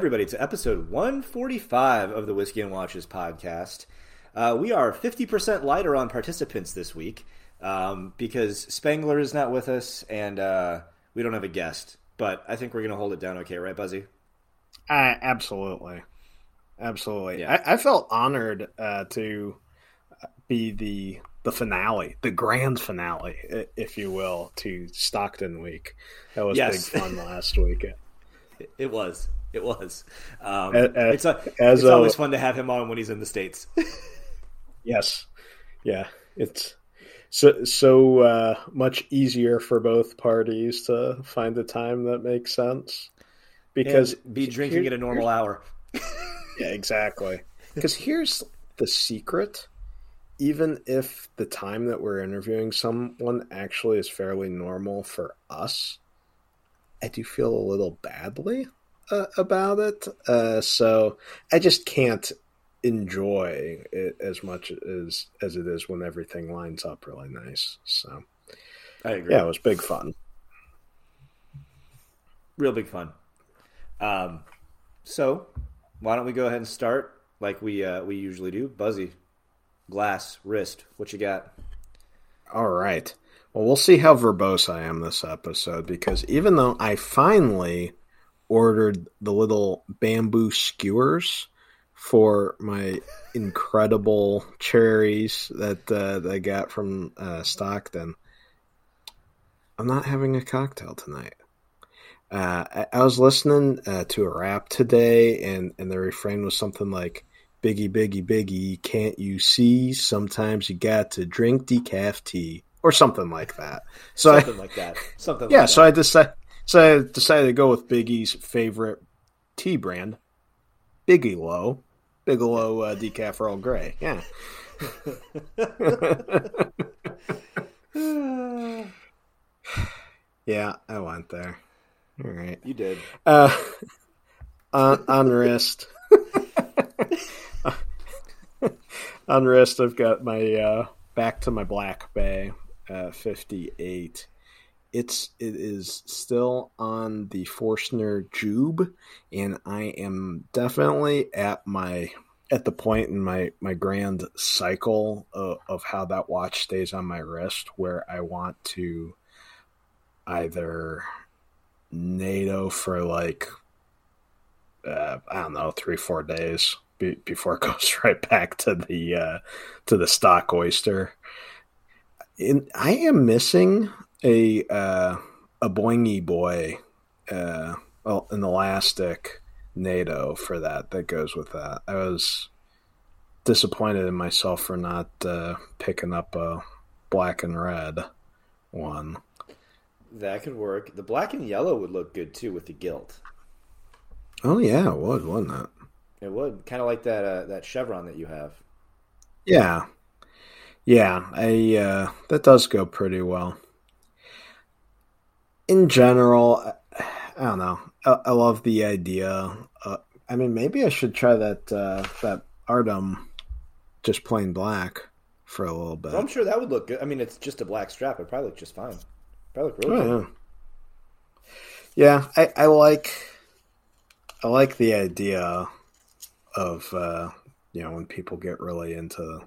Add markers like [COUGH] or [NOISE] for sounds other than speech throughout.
everybody, to episode 145 of the Whiskey and Watches podcast. Uh, we are 50% lighter on participants this week um, because Spangler is not with us and uh, we don't have a guest. But I think we're going to hold it down okay, right, Buzzy? Uh, absolutely. Absolutely. Yeah. I, I felt honored uh, to be the the finale, the grand finale, if you will, to Stockton Week. That was yes. big fun [LAUGHS] last week. It was. [LAUGHS] It was. Um, as, it's a, it's a, always fun to have him on when he's in the states. [LAUGHS] yes, yeah, it's so so uh, much easier for both parties to find a time that makes sense because and be drinking here, at a normal hour. [LAUGHS] yeah, exactly. Because here's the secret: even if the time that we're interviewing someone actually is fairly normal for us, I do feel a little badly uh, about it. Uh, so I just can't enjoy it as much as as it is when everything lines up really nice. So I agree. Yeah, it was big fun. Real big fun. Um, so why don't we go ahead and start like we uh, we usually do? Buzzy, glass, wrist. What you got? All right. Well, we'll see how verbose I am this episode because even though I finally ordered the little bamboo skewers for my incredible cherries that, uh, that I got from uh, Stockton. I'm not having a cocktail tonight. Uh, I, I, was listening uh, to a rap today, and, and the refrain was something like, Biggie, Biggie, Biggie, can't you see? Sometimes you got to drink decaf tea, or something like that. So something I, like that. Something. Yeah. Like so I decided. So I decided to go with Biggie's favorite tea brand, Bigelow, Bigelow uh, Decaf Earl Grey. Yeah. [LAUGHS] yeah, I went there. All right, you did. Uh, on, on wrist. on [LAUGHS] wrist, I've got my uh, back to my Black Bay uh, 58 it's it is still on the Forstner Jube, and I am definitely at my at the point in my my grand cycle of, of how that watch stays on my wrist, where I want to either NATO for like uh, I don't know three four days be, before it [LAUGHS] goes right back to the uh, to the stock oyster. And I am missing a uh, a boingy boy, uh, well, an elastic NATO for that that goes with that. I was disappointed in myself for not uh, picking up a black and red one. That could work. The black and yellow would look good too with the gilt. Oh yeah, it would, wouldn't it? It would, kind of like that uh, that chevron that you have. Yeah, yeah. I uh, that does go pretty well in general, I don't know. I, I love the idea. Uh, I mean, maybe I should try that uh, that Artem just plain black for a little bit. Well, I'm sure that would look good. I mean, it's just a black strap. It'd probably look just fine. Probably look really oh, good. Yeah, yeah I, I, like I like the idea of uh, you know when people get really into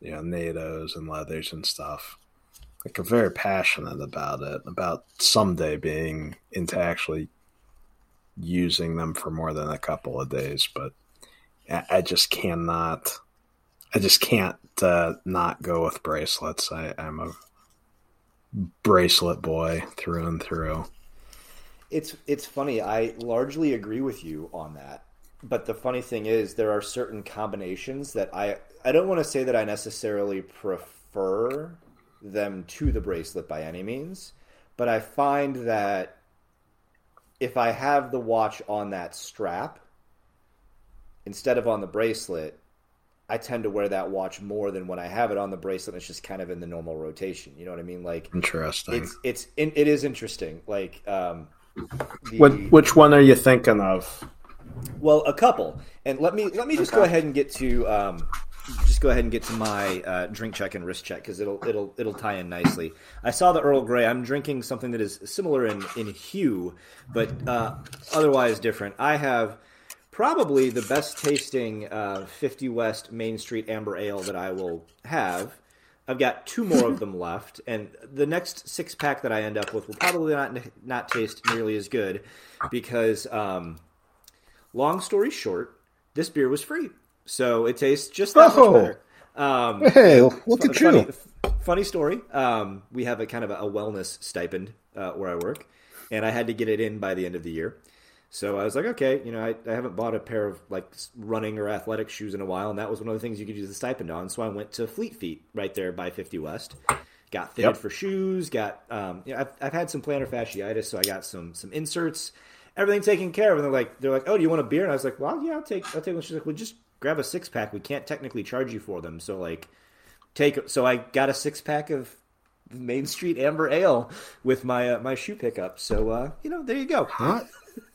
you know NATOs and leathers and stuff like very passionate about it, about someday being into actually using them for more than a couple of days, but I just cannot. I just can't uh, not go with bracelets. I, I'm a bracelet boy through and through. It's it's funny. I largely agree with you on that. But the funny thing is, there are certain combinations that I I don't want to say that I necessarily prefer them to the bracelet by any means, but I find that if I have the watch on that strap instead of on the bracelet, I tend to wear that watch more than when I have it on the bracelet. It's just kind of in the normal rotation. You know what I mean? Like interesting. It's it's it is interesting. Like um, the, what, which one are you thinking of? Well, a couple. And let me let me just okay. go ahead and get to um, just go ahead and get to my uh, drink check and wrist check because it'll it'll it'll tie in nicely. I saw the Earl Grey. I'm drinking something that is similar in in hue, but uh, otherwise different. I have probably the best tasting uh, 50 West Main Street Amber Ale that I will have. I've got two more of them [LAUGHS] left, and the next six pack that I end up with will probably not not taste nearly as good because, um, long story short, this beer was free, so it tastes just that Oh. much better. Um, Hey, look at funny, you. funny story. Um, we have a kind of a, a wellness stipend uh, where I work, and I had to get it in by the end of the year. So I was like, okay, you know, I, I haven't bought a pair of like running or athletic shoes in a while, and that was one of the things you could use the stipend on. So I went to Fleet Feet right there by 50 West. Got fitted Yep. for shoes. Got, um, you know, I've, I've had some plantar fasciitis, so I got some some inserts. Everything taken care of, and they're like, they're like, oh, do you want a beer? And I was like, well, yeah, I'll take, I'll take one. She's like, well, just grab a six pack. We can't technically charge you for them, so like, take. So I got a six pack of Main Street Amber Ale with my uh, my shoe pickup. So uh, you know, there you go. Hot,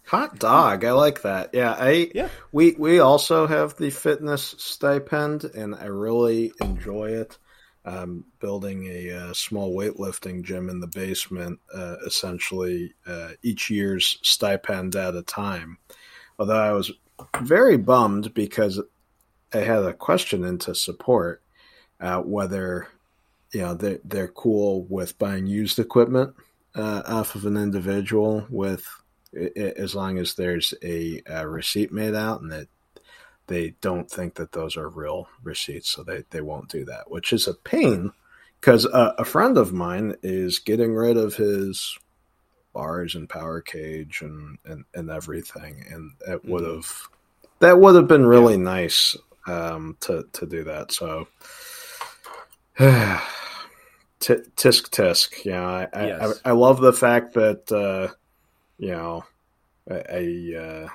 hot dog. I like that. Yeah, I Yeah. we we also have the fitness stipend, and I really enjoy it. Um, building a uh, small weightlifting gym in the basement, uh, essentially uh, each year's stipend at a time. Although I was very bummed because I had a question into support uh, whether you know they they're cool with buying used equipment uh, off of an individual with as long as there's a, uh receipt made out and that they don't think that those are real receipts so they, they won't do that which is a pain because uh, a friend of mine is getting rid of his bars and power cage and, and, and everything. And it would have that would have been really nice um, to, to do that. So [SIGHS] T- tisk tisk. Yeah, I, I, Yes. I, I love the fact that uh, you know I, I uh,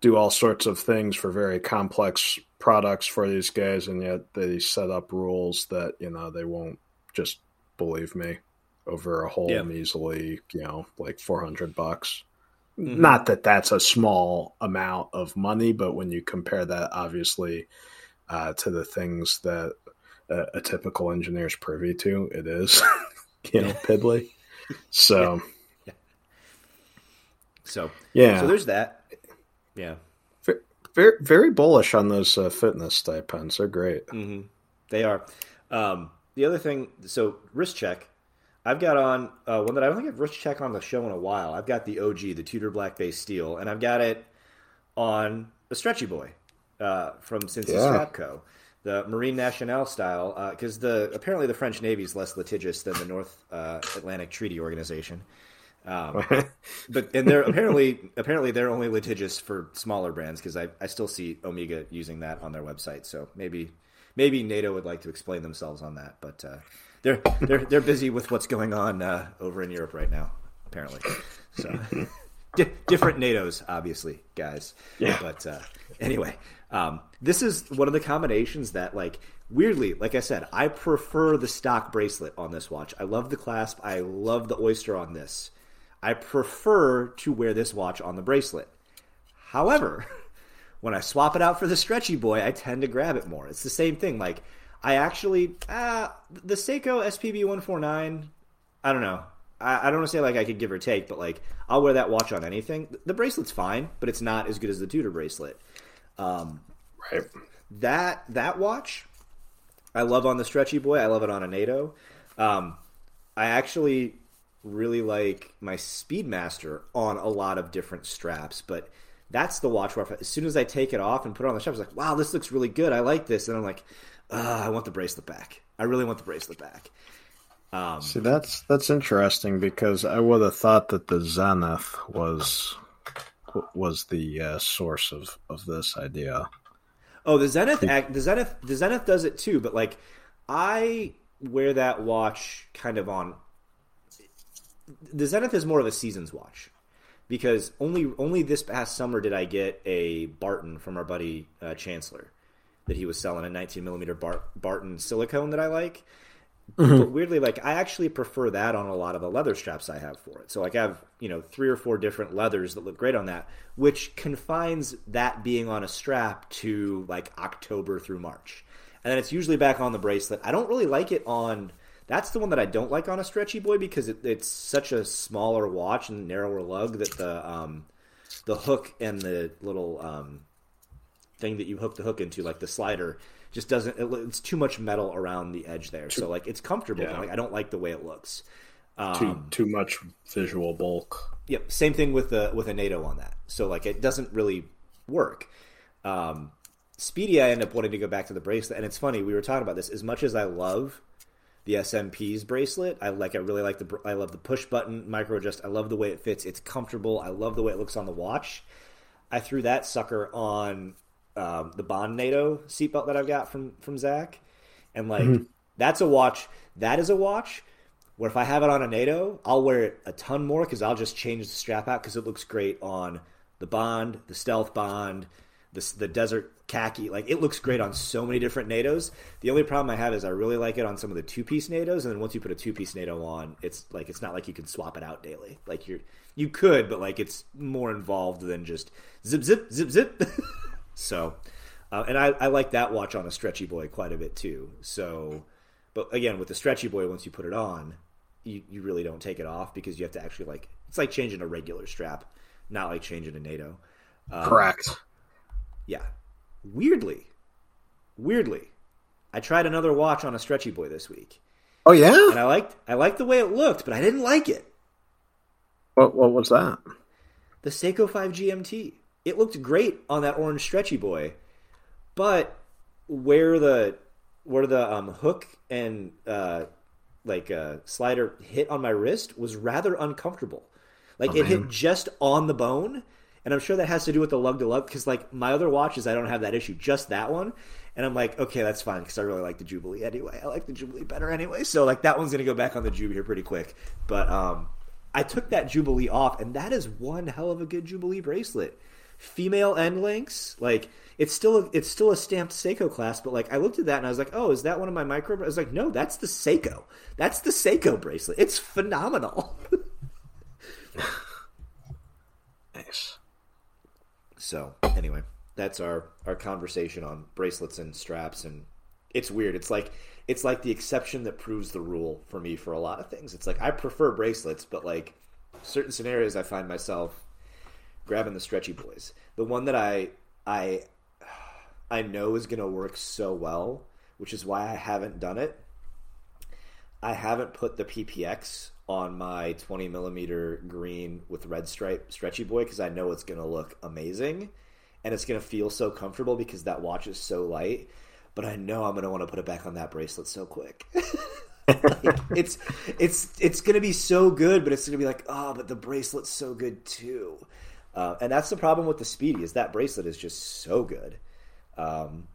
do all sorts of things for very complex products for these guys, and yet they set up rules that you know they won't just believe me over a whole Yeah. measly you know like four hundred bucks. Mhm. Not that that's a small amount of money, but when you compare that, obviously, uh, to the things that a, a typical engineer is privy to, it is, [LAUGHS] you know, piddly. So, So yeah, so there's that. Yeah. very, very bullish on those uh, fitness stipends. They're great. hmm They are. Um, the other thing, so wrist check. I've got on uh, one that I don't think I've wrist check on the show in a while. I've got the OG, the Tudor Black Bay Steel, and I've got it on the Stretchy Boy uh, from Cincy Yeah. Strapco, the Marine Nationale style, because the apparently the French Navy is less litigious than the North uh, Atlantic Treaty Organization. Um, [LAUGHS] but and they're apparently apparently they're only litigious for smaller brands because I, I still see Omega using that on their website. So maybe maybe NATO would like to explain themselves on that, but uh, they're they're they're busy with what's going on uh, over in Europe right now. Apparently, so [LAUGHS] di- different NATO's obviously, guys. Yeah. But uh, anyway, um, this is one of the combinations that like. Weirdly, like I said, I prefer the stock bracelet on this watch. I love the clasp. I love the oyster on this. I prefer to wear this watch on the bracelet. However, [LAUGHS] when I swap it out for the stretchy boy, I tend to grab it more. It's the same thing. Like I actually, uh, the Seiko SPB one four nine. I don't know. I, I don't want to say like I could give or take, but like I'll wear that watch on anything. The bracelet's fine, but it's not as good as the Tudor bracelet. Right. That that watch, I love on the stretchy boy. I love it on a NATO. Um, I actually really like my Speedmaster on a lot of different straps, but that's the watch where as soon as I take it off and put it on the strap, I was like, "Wow, this looks really good. I like this." And I'm like, uh, "I want the bracelet back. I really want the bracelet back." Um, See, that's that's interesting because I would have thought that the Zenith was was the uh, source of, of this idea. Oh, the Zenith, act- the Zenith, the Zenith does it too. But like, I wear that watch kind of on. The Zenith is more of a seasons watch because only only this past summer did I get a Barton from our buddy uh, Chancellor that he was selling a 19 millimeter Bar- Barton silicone that I like. But weirdly, like I actually prefer that on a lot of the leather straps I have for it. So like I have you know three or four different leathers that look great on that, which confines that being on a strap to like October through March, and then it's usually back on the bracelet. I don't really like it on. That's the one that I don't like on a stretchy boy because it, it's such a smaller watch and narrower lug that the um, the hook and the little um, thing that you hook the hook into, like the slider, just doesn't. It, it's too much metal around the edge there. So like it's comfortable, Yeah. like I don't like the way it looks. Too Um, too much visual bulk. Yep, same thing with the with a NATO on that. So like it doesn't really work. Um, Speedy, I end up wanting to go back to the bracelet, and it's funny we were talking about this. As much as I love the SMP's bracelet, I like. I really like the. I love the push button micro adjust. I love the way it fits. It's comfortable. I love the way it looks on the watch. I threw that sucker on um, the Bond NATO seatbelt that I've got from from Zach, and like that's a watch. That is a watch where if I have it on a NATO, I'll wear it a ton more because I'll just change the strap out because it looks great on the Bond, the Stealth Bond, the the Desert Khaki. Like it looks great on so many different NATOs. The only problem I have is I really like it on some of the two piece NATOs, and then once you put a two piece NATO on, it's like it's not like you can swap it out daily. Like you're you could, but like it's more involved than just zip zip zip zip. [LAUGHS] so, uh, and I, I like that watch on a stretchy boy quite a bit too. So, but again, with the stretchy boy, once you put it on, you, you really don't take it off because you have to actually like it's like changing a regular strap, not like changing a NATO. Um, Correct. Yeah. Weirdly, weirdly, I tried another watch on a stretchy boy this week, Oh yeah. and I liked I liked the way it looked, but I didn't like it. What what was that? The Seiko 5 GMT. It looked great on that orange stretchy boy, but where the where the um, hook and uh, like uh, slider hit on my wrist was rather uncomfortable. Like Oh, it hit just on the bone, and I'm sure that has to do with the lug to lug because like my other watches, I don't have that issue, just that one. And I'm like, okay, that's fine because I really like the Jubilee anyway. I like the Jubilee better anyway, so like that one's gonna go back on the Jubilee here pretty quick. But um, I took that Jubilee off, and that is one hell of a good Jubilee bracelet. Female end links, like it's still a, it's still a stamped Seiko class, but like I looked at that and I was like, oh, is that one of my micro? I was like, no, that's the Seiko. That's the Seiko bracelet. It's phenomenal. [LAUGHS] Nice. so anyway, that's our our conversation on bracelets and straps, and it's weird. It's like it's like the exception that proves the rule for me for a lot of things. It's like I prefer bracelets, but like certain scenarios, I find myself grabbing the stretchy boys. The one that I I I know is going to work so well, which is why I haven't done it. I haven't put the PPX on my 20 millimeter green with red stripe stretchy boy because I know it's going to look amazing and it's going to feel so comfortable because that watch is so light. But I know I'm going to want to put it back on that bracelet so quick. [LAUGHS] Like, it's it's it's going to be so good, but it's going to be like, oh, but the bracelet's so good too. Uh, and that's the problem with the Speedy is that bracelet is just so good. Um,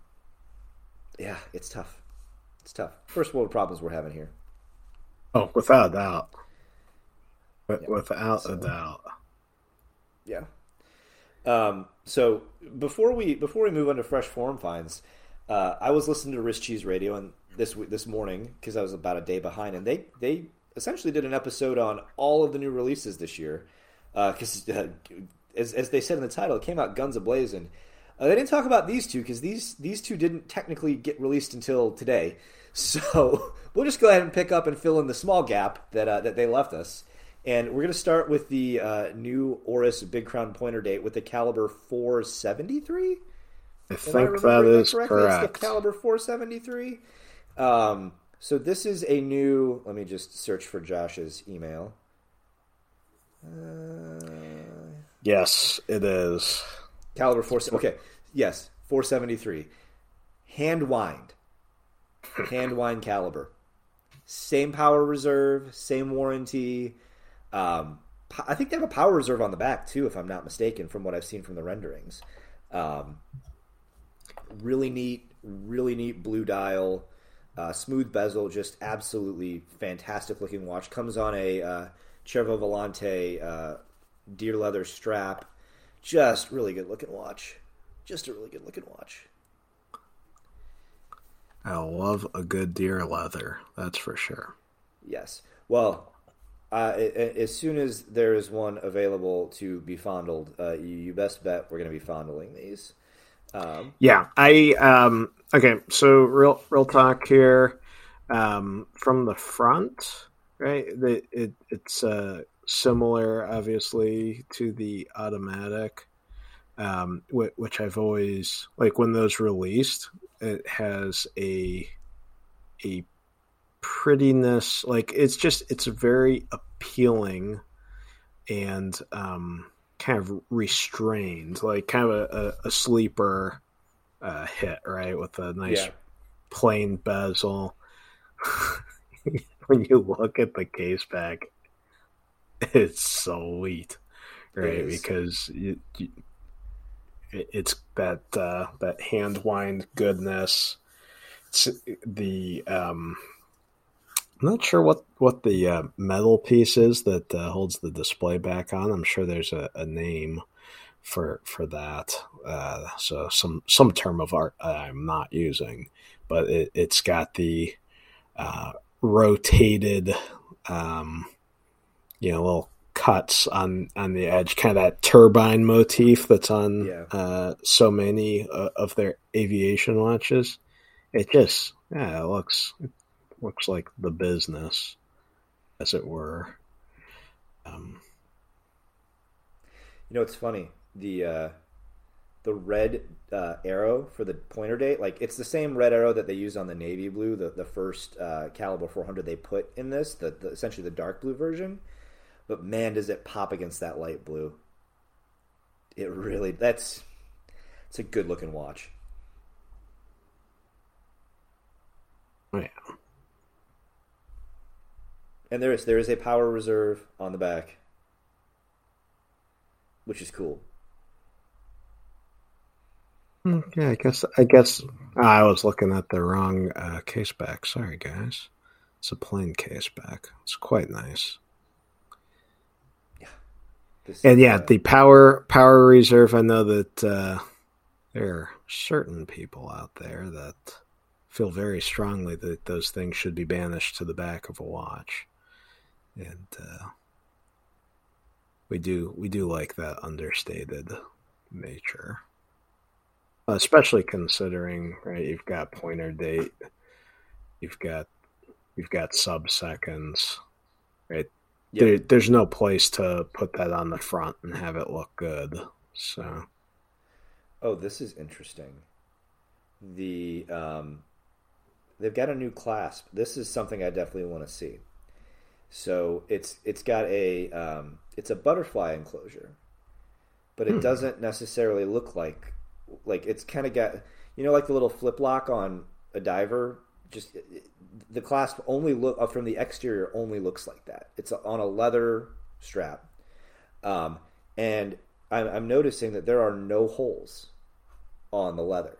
yeah, it's tough. It's tough. First world problems we're having here. Oh, without a doubt. Without So- a doubt. Yeah. Um, so before we before we move on to fresh forum finds, uh, I was listening to Wrist Cheese Radio and this this morning because I was about a day behind, and they they essentially did an episode on all of the new releases this year. Because uh, as as they said in the title, it came out guns ablazing. Uh, they didn't talk about these two because these these two didn't technically get released until today. [LAUGHS] So we'll just go ahead and pick up and fill in the small gap that uh, that they left us. And we're going to start with the uh, new Oris Big Crown Pointer date with the caliber 473. I Am think I that is correctly? It's correct. the caliber 473. Um, so this is a new. Let me just search for Josh's email. Uh, Yes, it is. caliber 4. Okay, yes, 473. Hand wind. [LAUGHS] Hand wind caliber. Same power reserve, same warranty. Um, I think they have a power reserve on the back too, if I'm not mistaken, from what I've seen from the renderings. Um, really neat, really neat blue dial, uh, smooth bezel, just absolutely fantastic looking watch. Comes on a uh, Cervo Volante uh, deer leather strap. Just really good looking watch. Just a really good looking watch. I love a good deer leather. That's for sure. Yes. Well, uh, as soon as there is one available to be fondled, uh, you, you best bet we're going to be fondling these. Um, Yeah, I um okay, so real real talk here. Um from the front, right? The, it it's uh similar, obviously, to the automatic, um, which I've always like when those released. It has a a prettiness, like it's just it's very appealing and um, kind of restrained, like kind of a, a, a sleeper uh, hit, right, with a nice yeah. plain bezel. [LAUGHS] when you look at the case back, [LAUGHS] it's sweet, right? It because you, you, it's that uh, that hand wind goodness. It's the um, I'm not sure what what the uh, metal piece is that uh, holds the display back on. I'm sure there's a, a name for for that. Uh, so some some term of art I'm not using, but it, has got the uh, rotated, um, you know, little cuts on on the edge, kind of that turbine motif that's on yeah. Uh, so many uh, of their aviation watches. It just yeah, it looks it looks like the business, as it were. Um, you know, it's funny the uh, the red uh, arrow for the pointer date. Like it's the same red arrow that they use on the navy blue, the the first uh, caliber 400 they put in this, the, the essentially the dark blue version. But man, does it pop against that light blue! It really that's it's a good looking watch. Oh, yeah. And there is there is a power reserve on the back, which is cool. Yeah, I guess I guess I was looking at the wrong uh, case back. Sorry, guys. It's a plain case back. It's quite nice. This and yeah, the power power reserve. I know that uh, there are certain people out there that feel very strongly that those things should be banished to the back of a watch and uh, we do we do like that understated nature, especially considering right. You've got pointer date, you've got you've got sub seconds, right? Yep. There, there's no place to put that on the front and have it look good. So, oh, this is interesting. The um, they've got a new clasp. This is something I definitely want to see. So it's it's got a um, it's a butterfly enclosure, but it hmm. doesn't necessarily look like like it's kind of got you know like the little flip lock on a diver. Just the clasp only look uh, from the exterior only looks like that. It's on a leather strap, um, and I'm, I'm noticing that there are no holes on the leather.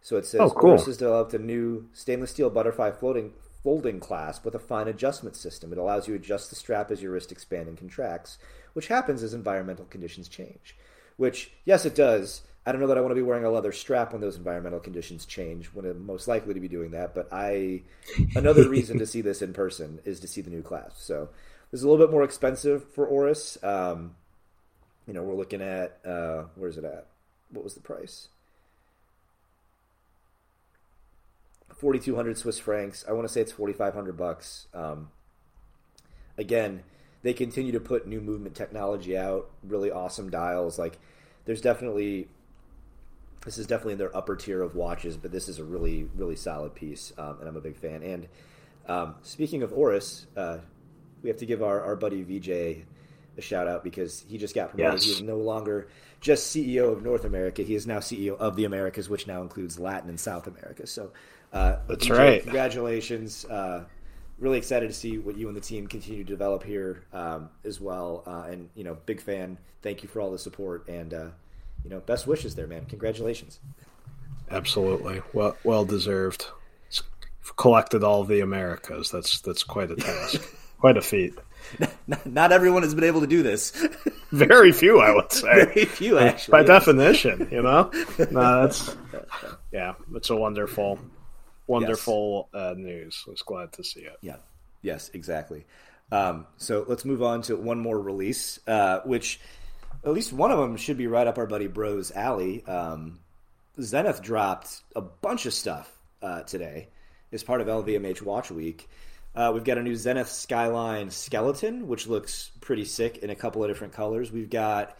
So it says oh, cool. has developed a new stainless steel butterfly floating folding clasp with a fine adjustment system. It allows you to adjust the strap as your wrist expands and contracts, which happens as environmental conditions change. Which, yes, it does. I don't know that I want to be wearing a leather strap when those environmental conditions change, when I'm most likely to be doing that. But I, another reason to [LAUGHS] see this in person is to see the new clasp. So this is a little bit more expensive for Oris. Um, you know, we're looking at uh, where's it at? What was the price? 4,200 Swiss francs. I want to say it's 4,500 bucks. Um, again, they continue to put new movement technology out, really awesome dials. Like, there's definitely this is definitely in their upper tier of watches, but this is a really, really solid piece, um, and I'm a big fan. And um, speaking of Oris, uh, we have to give our, our buddy VJ a shout out because he just got promoted. Yes. He is no longer just CEO of North America; he is now CEO of the Americas, which now includes Latin and South America. So uh, That's right. Congratulations. Uh, really excited to see what you and the team continue to develop here um, as well. Uh, and you know, big fan. Thank you for all the support and uh, you know, best wishes there, man. Congratulations. Absolutely. Well, well deserved. collected all the Americas. That's that's quite a task. [LAUGHS] quite a feat. Not, not, everyone has been able to do this. [LAUGHS] Very few, I would say. [LAUGHS] Very few, actually. By definition, you know. No, that's yeah, it's a wonderful, wonderful yes. uh, news. I was glad to see it. Yeah. Yes, exactly. Um, so let's move on to one more release, uh, which at least one of them should be right up our buddy Bro's alley. Um, Zenith dropped a bunch of stuff uh, today as part of LVMH Watch Week. Uh, we've got a new Zenith Skyline skeleton, which looks pretty sick in a couple of different colors. We've got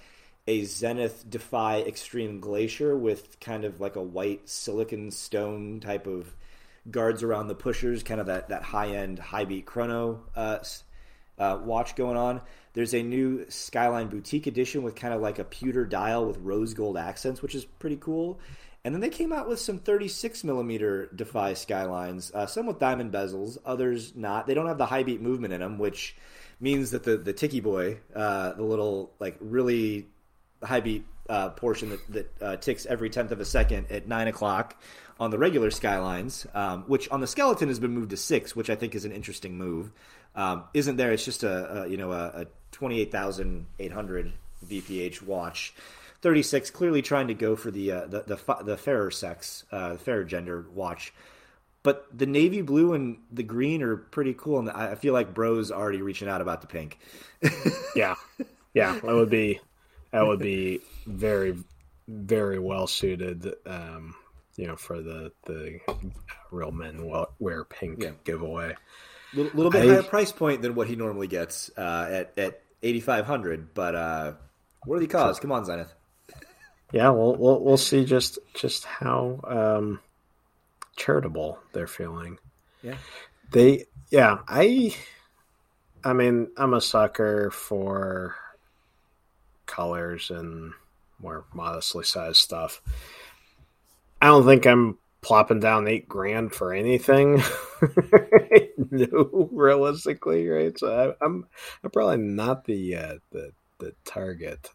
a Zenith Defy Extreme Glacier with kind of like a white silicon stone type of guards around the pushers, kind of that, that high end, high beat chrono uh, uh, watch going on. There's a new Skyline Boutique edition with kind of like a pewter dial with rose gold accents, which is pretty cool. And then they came out with some 36 millimeter Defy Skylines, uh, some with diamond bezels, others not. They don't have the high beat movement in them, which means that the the Tiki Boy, uh, the little like really high beat uh, portion that, that uh, ticks every tenth of a second at nine o'clock on the regular Skylines, um, which on the skeleton has been moved to six, which I think is an interesting move. Um, isn't there? It's just a, a you know a, a twenty eight thousand eight hundred VPH watch 36 clearly trying to go for the uh, the, the, the fairer sex, uh, the fairer gender watch. But the navy blue and the green are pretty cool, and I feel like Bro's already reaching out about the pink. [LAUGHS] yeah, yeah, that would be that would be very very well suited. Um, you know, for the the real men wear pink yeah. giveaway. A little, little, bit I, higher price point than what he normally gets uh, at at eighty five hundred, but uh, worthy cause. Come on, Zenith yeah, we'll we'll, we'll see just just how um, charitable they're feeling. Yeah, they yeah I I mean I'm a sucker for colors and more modestly sized stuff. I don't think I'm plopping down eight grand for anything. [LAUGHS] no, realistically, right? So I, am I'm, probably not the uh, the the target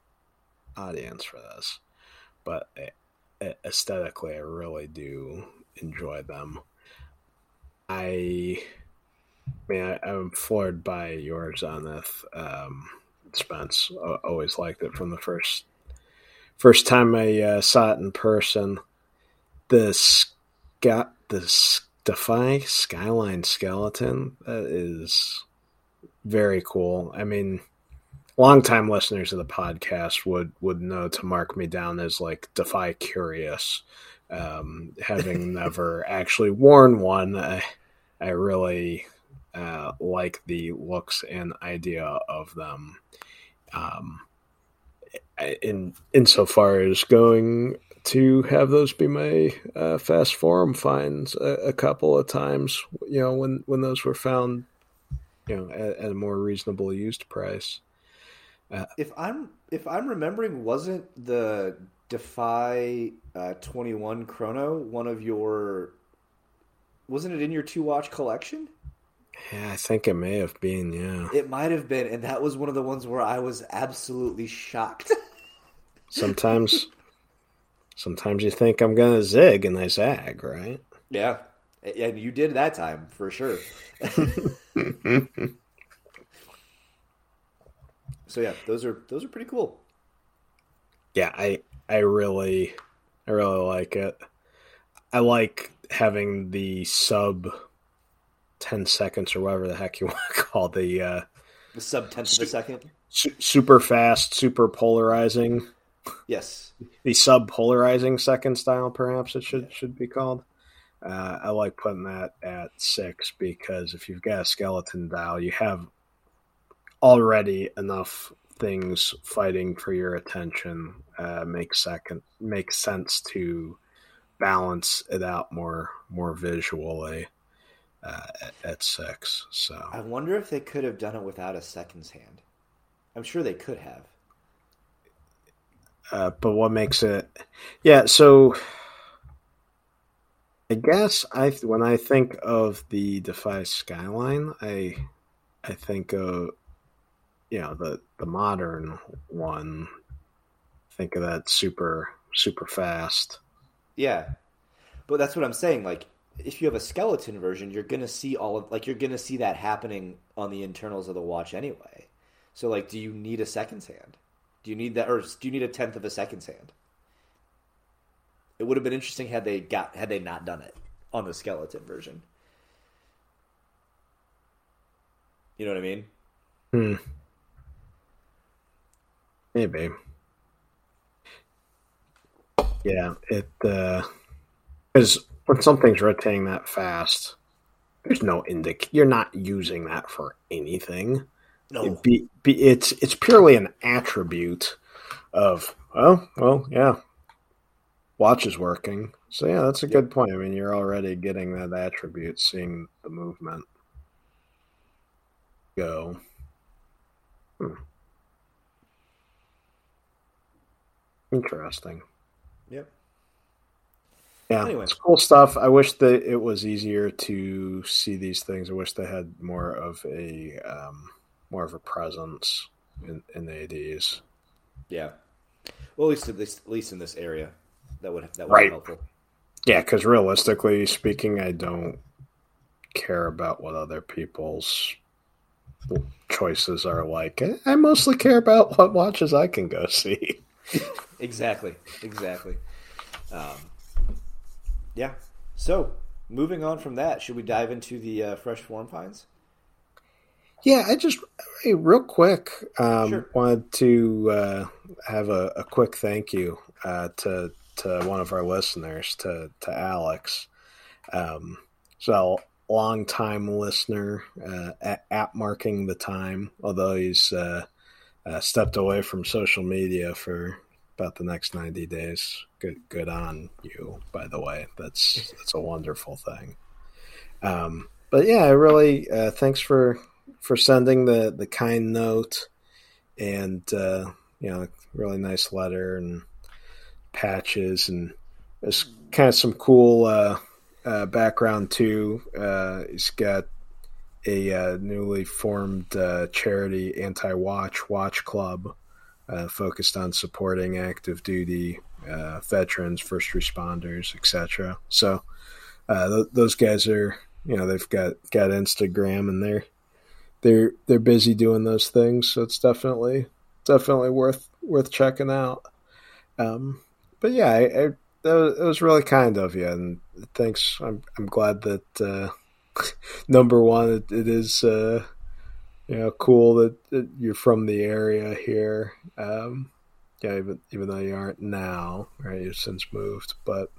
audience for this but aesthetically, I really do enjoy them. I, mean, I, am floored by your Zenith. Um, Spence I always liked it from the first first time I uh, saw it in person. The Scott, the Defy Skyline skeleton that is very cool. I mean, longtime listeners of the podcast would would know to mark me down as like defy curious um, having [LAUGHS] never actually worn one I, I really uh, like the looks and idea of them um, in insofar as going to have those be my uh, fast forum finds a, a, couple of times you know when when those were found you know at, at a more reasonable used price uh, if I'm if I'm remembering, wasn't the Defy uh, 21 Chrono one of your? Wasn't it in your two watch collection? Yeah, I think it may have been. Yeah, it might have been, and that was one of the ones where I was absolutely shocked. [LAUGHS] sometimes, sometimes you think I'm gonna zig, and I zag, right? Yeah, and you did that time for sure. [LAUGHS] so yeah, those are those are pretty cool. Yeah, I I really I really like it. I like having the sub ten seconds or whatever the heck you [LAUGHS] want to call the uh, the sub tenth su- of a second. Su- super fast, super polarizing. Yes, the sub polarizing second style, perhaps it should should be called. Uh, I like putting that at six because if you've got a skeleton dial, you have already enough things fighting for your attention uh, makes second makes sense to balance it out more more visually uh, at, at, six. So I wonder if they could have done it without a seconds hand. I'm sure they could have. Uh, but what makes it? Yeah, so I guess I when I think of the Defy Skyline, I I think of you know the the modern one. Think of that super super fast. Yeah. But that's what i'm saying like if you have a skeleton version you're gonna see all of like you're gonna see that happening on the internals of the watch anyway. So like do you need a seconds hand do you need that or do you need a tenth of a seconds hand it would have been interesting had they got had they not done it on the skeleton version you know what i mean hmm Maybe. Yeah, it because uh, when something's rotating that fast, there's no indic. You're not using that for anything. No, It be, be, it's it's purely an attribute of oh well yeah, watch is working. So yeah, that's a good point. I mean, you're already getting that attribute, seeing the movement go. Hmm. Interesting. Yep. Yeah, Anyway. it's cool stuff. I wish that it was easier to see these things. I wish they had more of a um, more of a presence in, in the ads. yeah. Well, at least at least, at least in this area, that would that would Right. be helpful. Yeah, because realistically speaking, I don't care about what other people's choices are like. I- mostly care about what watches I can go see. [LAUGHS] Exactly. Exactly. Um, yeah. So, moving on from that, should we dive into the uh, fresh forum finds? Yeah, I just hey, real quick um, Sure. wanted to uh, have a, a quick thank you uh, to to one of our listeners, to to Alex. Um, so long time listener uh, at, at marking the time, although he's uh, uh, stepped away from social media for about the next ninety days. Good good on you, by the way. That's [LAUGHS] that's a wonderful thing. Um, but yeah, I really uh, thanks for for sending the the kind note and uh, you know really nice letter and patches and there's kind of some cool uh, uh, background too. Uh, he's got a uh, newly formed uh, charity anti-watch watch club focused on supporting active duty veterans, first responders, etc. So th- those guys are you know they've got got Instagram and they're they're they're busy doing those things, so it's definitely definitely worth worth checking out. Um, but yeah, I, I, it was really kind of you, and thanks. I'm I'm glad that uh, [LAUGHS] number one, it, it is uh, you know cool that, that you're from the area here. Um, yeah, even even though you aren't now, right? You've since moved, but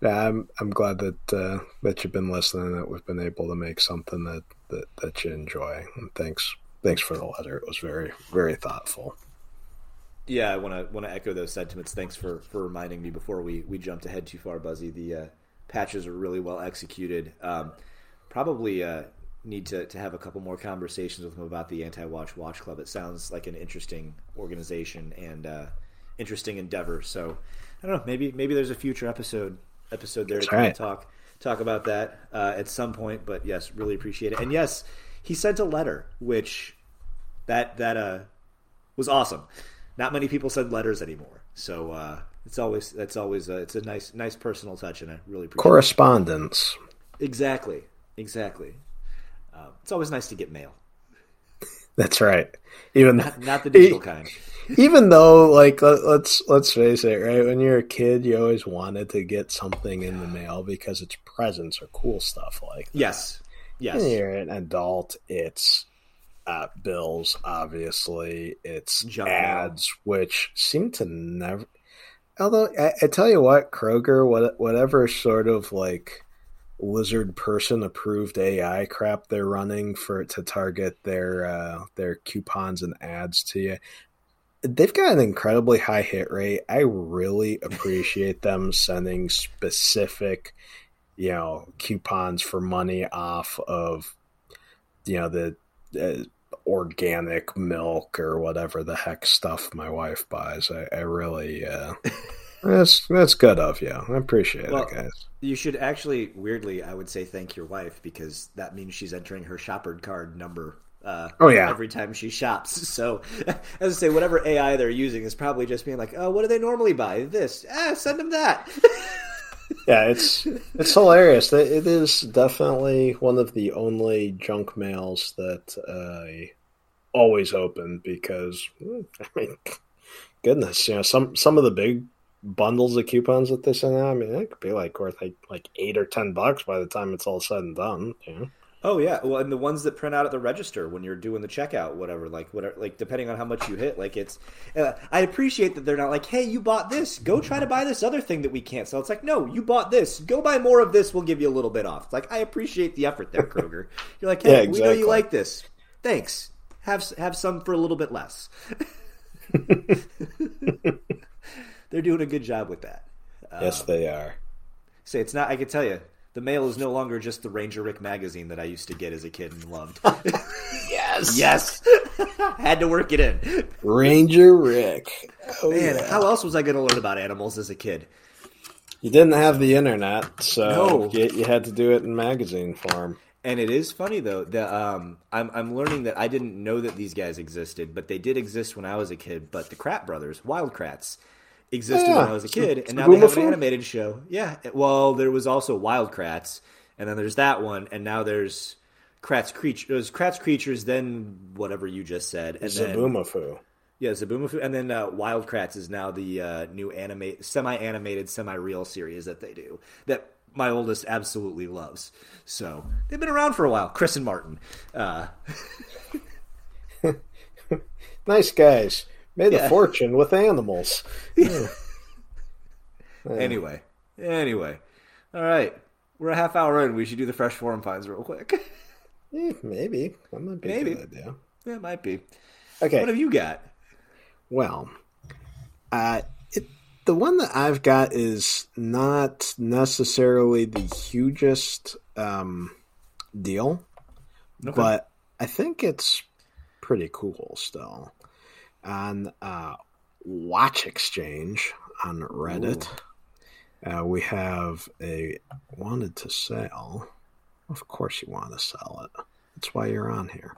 yeah, I'm I'm glad that uh, that you've been listening. That we've been able to make something that, that that you enjoy. And thanks thanks for the letter. It was very very thoughtful. Yeah, I want to want to echo those sentiments. Thanks for, for reminding me before we, we jumped ahead too far, Buzzy. The uh, patches are really well executed. Um, probably uh, need to, to have a couple more conversations with him about the Anti Watch Watch Club. It sounds like an interesting organization and uh, interesting endeavor. So I don't know. Maybe maybe there's a future episode episode there to That's right. talk talk about that uh, at some point. But yes, really appreciate it. And yes, he sent a letter, which that that uh was awesome. Not many people send letters anymore, so uh, it's always that's always uh, it's a nice nice personal touch, and I really appreciate Correspondence. it. Exactly, exactly. Uh, it's always nice to get mail, [LAUGHS] That's right. Even not, not the [LAUGHS] digital kind. Even though like let, let's let's face it, right? When you're a kid, you always wanted to get something in the mail because it's presents or cool stuff like that. Yes, yes, When you're an adult, it's uh, bills, obviously. It's Junk mail. ads, which seem to never. Although I, I tell you what, Kroger, what, whatever sort of like lizard person approved AI crap they're running for to target their uh, their coupons and ads to you. They've got an incredibly high hit rate. I really appreciate them sending specific, you know, coupons for money off of, you know, the uh, organic milk or whatever the heck stuff my wife buys. I, I really, uh, [LAUGHS] that's that's good of you. I appreciate Well, it, guys. You should actually, weirdly, I would say thank your wife because that means she's entering her shopper card number. Uh, Oh, yeah. every time she shops. [LAUGHS] So, as I say, whatever AI they're using is probably just being like, "Oh, what do they normally buy? This? Ah, send them that." [LAUGHS] Yeah, it's it's hilarious. It is definitely one of the only junk mails that I always open because [LAUGHS] I mean, goodness, you know, some some of the big bundles of coupons that they send out. I mean, it could be like worth like like eight or ten bucks by the time it's all said and done. You know? Oh yeah, well, and the ones that print out at the register when you're doing the checkout, whatever, like whatever, like depending on how much you hit, like it's. Uh, I appreciate that they're not like, "Hey, you bought this, go try to buy this other thing that we can't sell." It's like, "No, you bought this, go buy more of this. We'll give you a little bit off." It's like I appreciate the effort there, Kroger. [LAUGHS] You're like, "Hey, Yeah, we know you like this. Thanks. Have have some for a little bit less." [LAUGHS] [LAUGHS] they're doing a good job with that. yes, they are. Say it's not. I can tell you, the mail is no longer just the Ranger Rick magazine that I used to get as a kid and loved. [LAUGHS] Yes. yes, [LAUGHS] had to work it in. Ranger Rick. Oh, Man, yeah. how else was I going to learn about animals as a kid? You didn't have the internet, so No. you, you had to do it in magazine form. And it is funny though that um, I'm I'm learning that I didn't know that these guys existed, but they did exist when I was a kid. But the Kratt brothers, Wild Kratts, existed Yeah. when I was a kid, and now they have an animated show. Yeah, well, there was also Wild Kratts, and then there's that one, and now there's Kratts creatures. There's Kratts creatures, then whatever you just said, and then Zoboomafoo. yeah, Zoboomafoo, and then uh, Wild Kratts is now the uh, new animate, semi-animated, semi-real series that they do that my oldest absolutely loves. So they've been around for a while. Chris and Martin. Uh, [LAUGHS] [LAUGHS] Nice guys. Made Yeah. a fortune with animals. [LAUGHS] Anyway, anyway, all right, we're a half hour in. We should do the fresh forum finds real quick. [LAUGHS] Eh, maybe. That might be Maybe. a good idea. that might be. Okay. What have you got? Well, uh, it, the one that I've got is not necessarily the hugest um, deal, Okay. but I think it's pretty cool still. On uh, Watch Exchange on Reddit, uh, we have a wanted to sell. Of course, you want to sell it. That's why you're on here.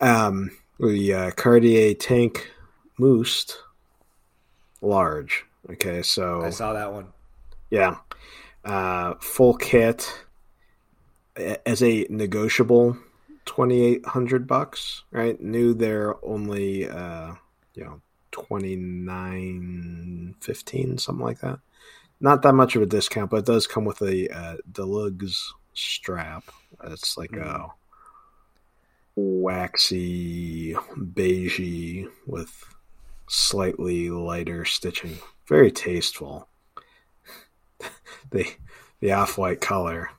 Um, the uh, Cartier Tank Must large. Okay, so I saw that one. yeah, uh, full kit as a negotiable twenty eight hundred bucks. Right, new they're only uh, you know twenty nine fifteen something like that. Not that much of a discount, but it does come with a uh, deluxe strap. It's like a waxy beigey with slightly lighter stitching. Very tasteful. [LAUGHS] the the off white color.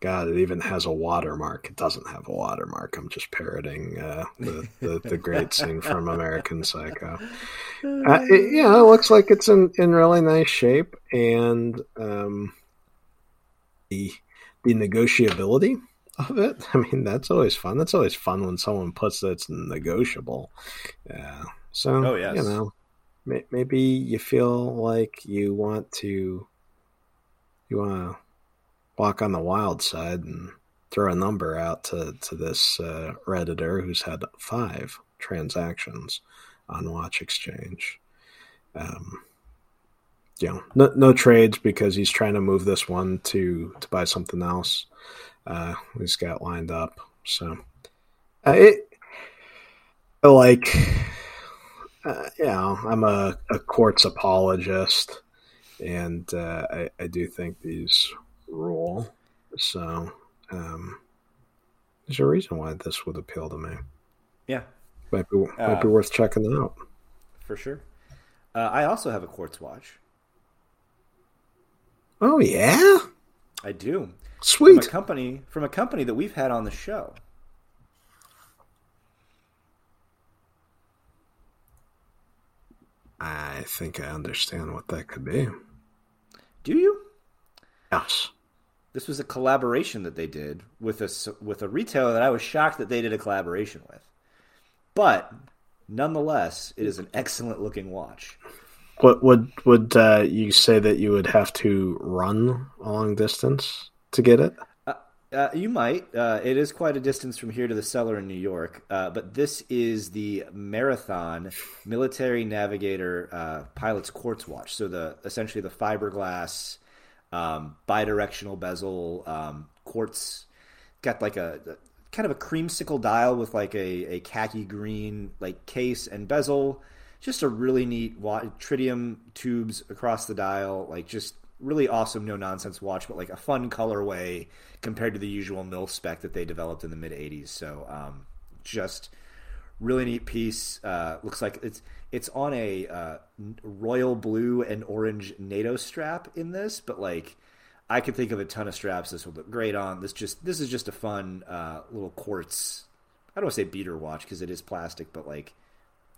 God, it even has a watermark. It doesn't have a watermark. I'm just parroting uh, the, the the great scene from American Psycho. Uh, it, yeah, it looks like it's in, in really nice shape, and um, the the negotiability of it. [LAUGHS] I mean, that's always fun. That's always fun when someone puts that it's negotiable. Yeah. So, Oh, yes. you know, may, maybe you feel like you want to you want to walk on the wild side and throw a number out to to this uh, redditor who's had five transactions on Watch Exchange. Um, you know, no, no trades because he's trying to move this one to to buy something else. Uh, he's got lined up. So, uh, it like, uh, you know, I'm a, a quartz apologist, and uh, I, I do think these rule. So, um, there's a reason why this would appeal to me. Yeah, Might be might be Uh, worth checking out. for sure. Uh, I also have a quartz watch. Oh yeah, I do. From a sweet. company from a company that we've had on the show. I think I understand what that could be. Do you? Yes. This was a collaboration that they did with a with a retailer that I was shocked that they did a collaboration with. But nonetheless, it is an excellent looking watch. What would would uh, you say that you would have to run a long distance to get it? Uh, you might. Uh, it is quite a distance from here to the cellar in New York, uh, but this is the Marathon Military Navigator uh, Pilot's Quartz Watch. So the essentially the fiberglass, um, bidirectional bezel um, quartz. Got like a, a- kind of a creamsicle dial with like a, a khaki green like case and bezel. Just a really neat wa- tritium tubes across the dial. Like just really awesome, no nonsense watch, but like a fun colorway compared to the usual mil spec that they developed in the mid '80s. So um, just really neat piece. Uh, looks like it's it's on a uh, royal blue and orange NATO strap in this, but like I could think of a ton of straps this would look great on. This just this is just a fun uh, little quartz. I don't want to say beater watch because it is plastic, but like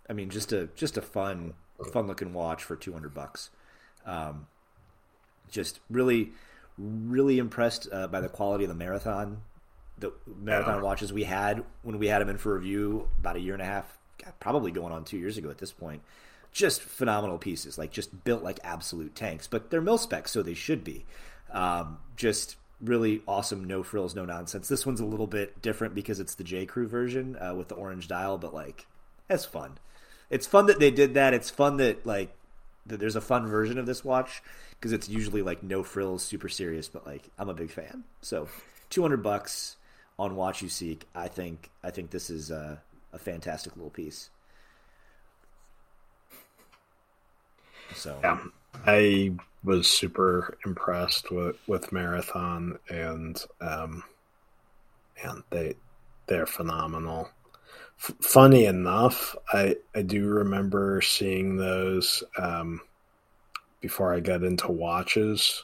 I mean just a just a fun fun looking watch for two hundred bucks. Um, just really really impressed uh, by the quality of the marathon the marathon watches we had when we had them in for review about a year and a half probably going on two years ago at this point. Just phenomenal pieces like just built like absolute tanks but they're mil specs so they should be. Um, just really awesome no frills no nonsense. This one's a little bit different because it's the J.Crew version uh, with the orange dial but like that's fun. It's fun that they did that. It's fun that like that there's a fun version of this watch because it's usually like no frills, super serious. But like I'm a big fan. So 200 bucks on WatchUSeek. I think I think this is a, a fantastic little piece. So yeah, I was super impressed with with Marathon and um, and they they're phenomenal. F- funny enough, I I do remember seeing those um, before I got into watches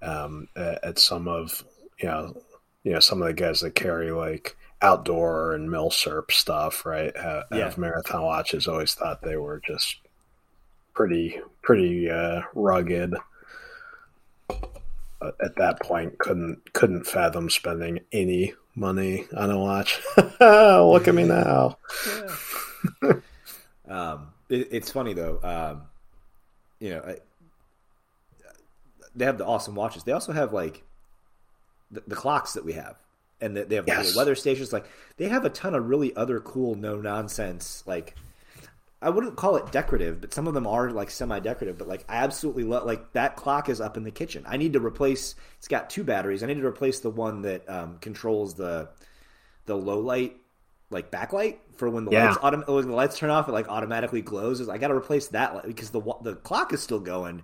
um, at, at, some of you know you know some of the guys that carry like outdoor and milsurp stuff, right? Have, yeah. have marathon watches. Always thought they were just pretty pretty uh, rugged. But at that point, couldn't couldn't fathom spending any money on a watch. [LAUGHS] Look at me [LAUGHS] now. [LAUGHS] um, it, it's funny though. Um, you know, I, they have the awesome watches. They also have like the, the clocks that we have, and the, they have yes. weather stations. Like they have a ton of really other cool, no nonsense. Like I wouldn't call it decorative, but some of them are like semi decorative. But like I absolutely love like that clock is up in the kitchen. I need to replace. It's got two batteries. I need to replace the one that um, controls the the low light like backlight for when the yeah. lights autom- when the lights turn off it like automatically glows I got to replace that because the the clock is still going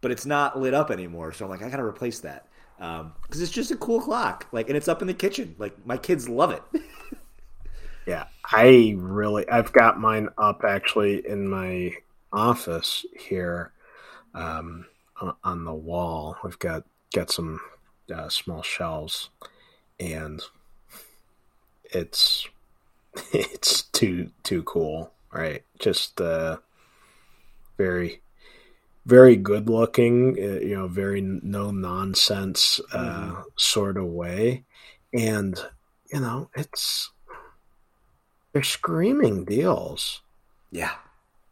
but it's not lit up anymore. So I'm like, I gotta replace that because um, it's just a cool clock. Like, and it's up in the kitchen. Like, my kids love it. [LAUGHS] yeah, I really, I've got mine up actually in my office here um, on the wall. We've got got some uh, small shelves, and it's [LAUGHS] it's too too cool, right? Just uh, very very good looking, uh, you know, very no nonsense uh, mm-hmm. sort of way, and you know, it's they're screaming deals. Yeah,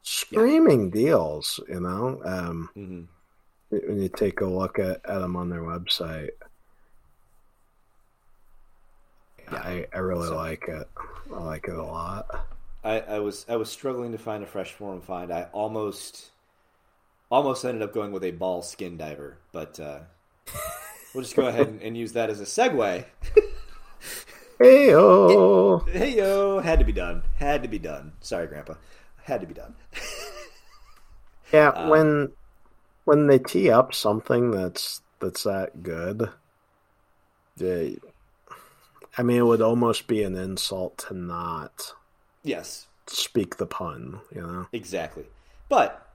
screaming yeah. deals. You know, um, mm-hmm. when you take a look at, at them on their website. Yeah. I, I really so, like it. I like it a lot. I, I was I was struggling to find a fresh form find. I almost almost ended up going with a ball skin diver, but uh, we'll just go ahead and, and, use that as a segue. [LAUGHS] hey yo, hey yo, had to be done. Had to be done. Sorry, Grandpa, had to be done. [LAUGHS] yeah, um, when when they tee up something that's that's that good, they, I mean, it would almost be an insult to not. Yes. Speak the pun, you know. Exactly, but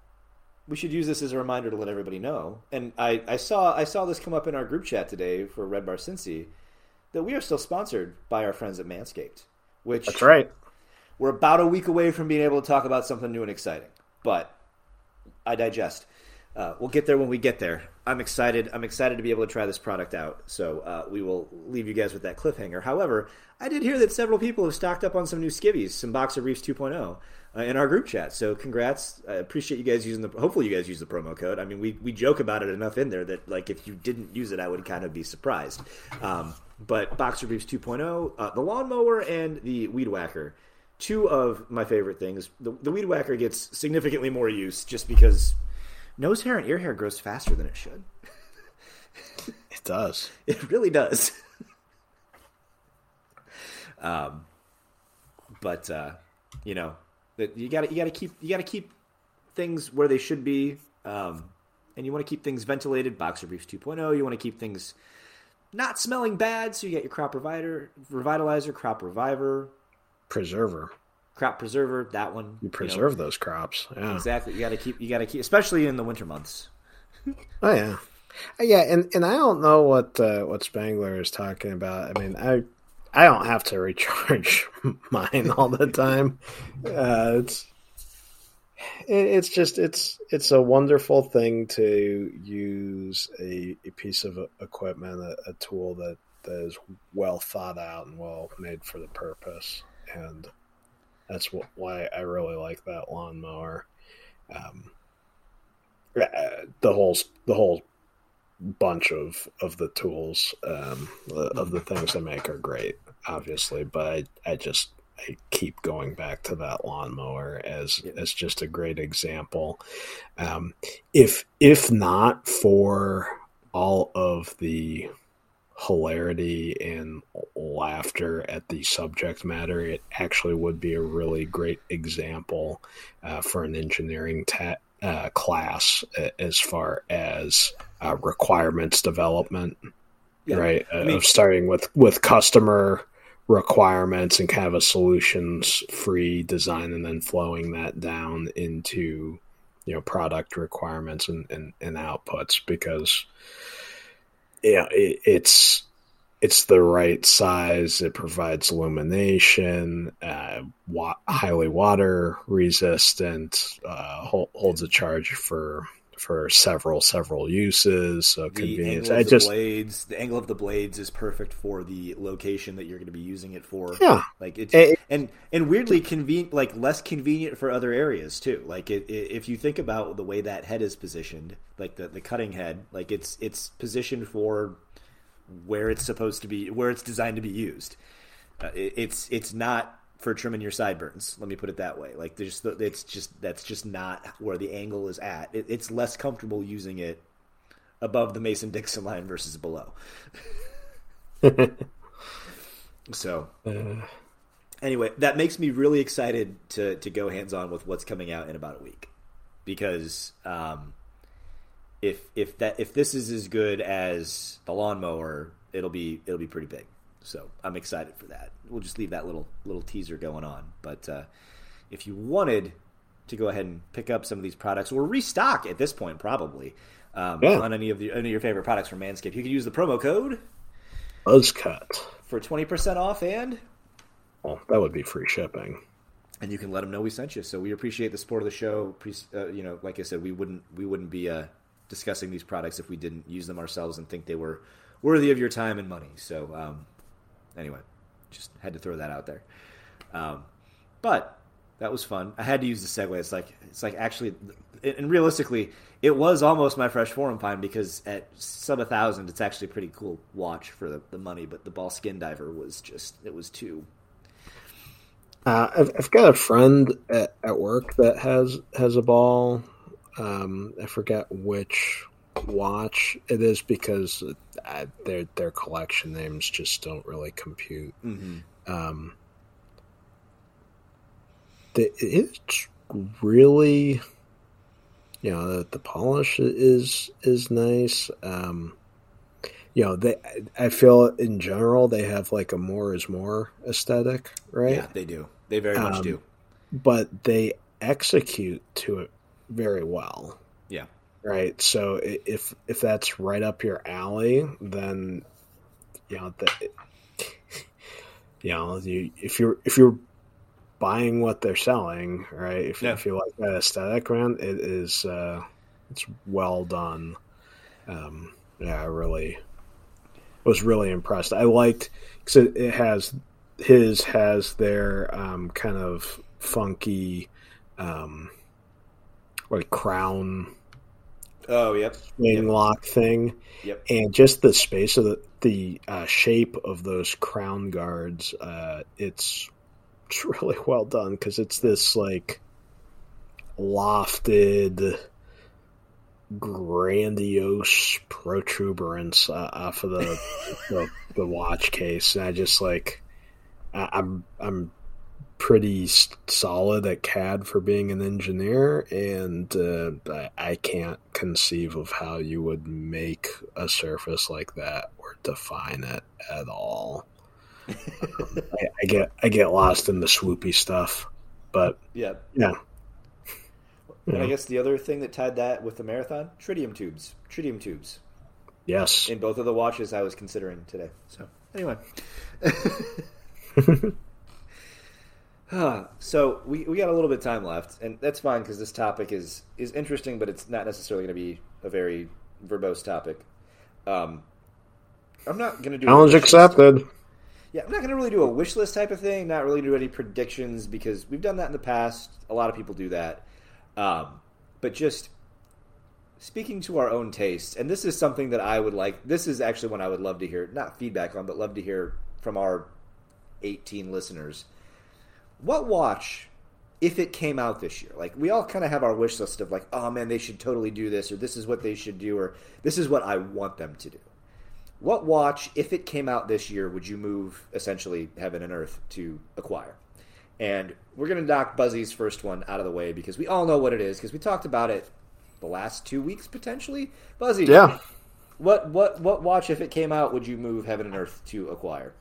we should use this as a reminder to let everybody know. And I, I saw I saw this come up in our group chat today for Red Bar Cincy that we are still sponsored by our friends at Manscaped. Which That's right. We're about a week away from being able to talk about something new and exciting. But I digest. Uh, we'll get there when we get there. I'm excited. I'm excited to be able to try this product out. So uh, we will leave you guys with that cliffhanger. However, I did hear that several people have stocked up on some new skivvies, some Boxer Briefs 2.0 uh, in our group chat. So congrats! I appreciate you guys using the. Hopefully, you guys use the promo code. I mean, we we joke about it enough in there that like if you didn't use it, I would kind of be surprised. Um, but Boxer Briefs 2.0, uh, the lawnmower, and the weed whacker. Two of my favorite things. The, the weed whacker gets significantly more use just because nose hair and ear hair grows faster than it should. it does. [LAUGHS] It really does. um, but uh, you know, that you got to you got to keep you got to keep things where they should be. Um, and you want to keep things ventilated, Boxer Briefs 2.0. You want to keep things not smelling bad, so you get your crop revider, revitalizer, crop reviver, preserver, crop preserver. That one you preserve you know. those crops. Yeah. Exactly. You got to keep. You got to keep, especially in the winter months. oh yeah, yeah, and and I don't know what uh, what Spangler is talking about. I mean, I I don't have to [LAUGHS] recharge mine all the time. Uh, it's it's just it's it's a wonderful thing to use a, a piece of equipment, a, a, tool that, that is well thought out and well made for the purpose, and that's what, why I really like that lawnmower. Um, uh, the whole the whole bunch of of the tools um, of the things they make are great, obviously, but I, I just I keep going back to that lawnmower as yeah. as just a great example. Um, if if not for all of the hilarity and laughter at the subject matter, it actually would be a really great example uh, for an engineering ta- uh, class as far as uh, requirements development, yeah. right? I mean, of starting with with customer requirements and kind of a solutions free design and then flowing that down into you know product requirements and, and, and outputs because yeah it, it's it's the right size. It provides illumination uh, wa- highly water resistant uh, holds a charge for for several several uses. So convenience. I just blades. The angle of the blades is perfect for the location that you're going to be using it for. Yeah, like it's it, and and weirdly convenient, like less convenient for other areas too. Like it, it, if you think about the way that head is positioned, like the the cutting head, like it's it's positioned for where it's supposed to be, where it's designed to be used. Uh, it, it's it's not for trimming your sideburns. Let me put it that way. Like there's, it's just that's just not where the angle is at. It, it's less comfortable using it above the Mason Dixon line versus below. [LAUGHS] so, uh. anyway, that makes me really excited to to go hands on with what's coming out in about a week, because um, if if that if this is as good as the lawnmower, it'll be it'll be pretty big. So I'm excited for that. We'll just leave that little little teaser going on. But uh, if you wanted to go ahead and pick up some of these products or restock at this point, probably um, yeah. on any of the any of your favorite products from Manscaped, you can use the promo code Buzzcut for twenty percent off, and well, that would be free shipping. And you can let them know we sent you. So we appreciate the support of the show. Uh, you know, like I said, we wouldn't we wouldn't be uh, discussing these products if we didn't use them ourselves and think they were worthy of your time and money. So um, anyway, just had to throw that out there. Um, but that was fun. I had to use the segue. It's like it's like actually, and realistically, it was almost my fresh forum pine because at sub a thousand, it's actually pretty cool watch for the, the money. But the ball skin diver was just it was too. Uh, I've, I've got a friend at, at work that has has a ball. Um, I forget which watch it is because uh, their their collection names just don't really compute. Mm-hmm. Um, the, it's really, you know, the, the polish is is nice. Um, you know, they I feel in general they have like a more is more aesthetic, right? Yeah, they do. They very much um, do. But they execute to it very well. Right? So if if that's right up your alley, then you know that you know you, if you're if you're buying what they're selling, right? If, yeah. if you like that aesthetic, man, it is uh, it's well done. Um, yeah, I really was really impressed. I liked because it, it, has his has their um, kind of funky um, like crown Oh, yep. Swing yep. lock thing. Yep. And just the space of the the uh, shape of those crown guards, uh, it's it's [LAUGHS] really well done because it's this like lofted, grandiose protuberance uh, off of the, the, the watch case. And I just like I, I'm I'm pretty solid at CAD for being an engineer, and uh, I, I, can't conceive of how you would make a surface like that or define it at all. [LAUGHS] I, I, get I get lost in the swoopy stuff, but yeah, yeah. [LAUGHS] And I guess the other thing that tied that with the marathon, tritium tubes, tritium tubes. Yes, in both of the watches I was considering today. So anyway. [LAUGHS] so we, we got a little bit of time left, and that's fine because this topic is is interesting, but it's not necessarily going to be a very verbose topic. Um, I'm not going to do challenge accepted. List. Yeah, I'm not going to really do a wish list type of thing. Not really do any predictions because we've done that in the past. A lot of people do that, um, but just speaking to our own tastes, and this is something that I would like. This is actually one I would love to hear, not feedback on, but love to hear from our 18 listeners what watch if it came out this year? Like we all kind of have our wish list of like oh man they should totally do this or this is what they should do or this is what i want them to do. What watch if it came out this year would you move essentially heaven and earth to acquire? And we're going to knock buzzy's first one out of the way because we all know what it is because we talked about it the last two weeks potentially. Buzzy yeah. what what what watch if it came out would you move heaven and earth to acquire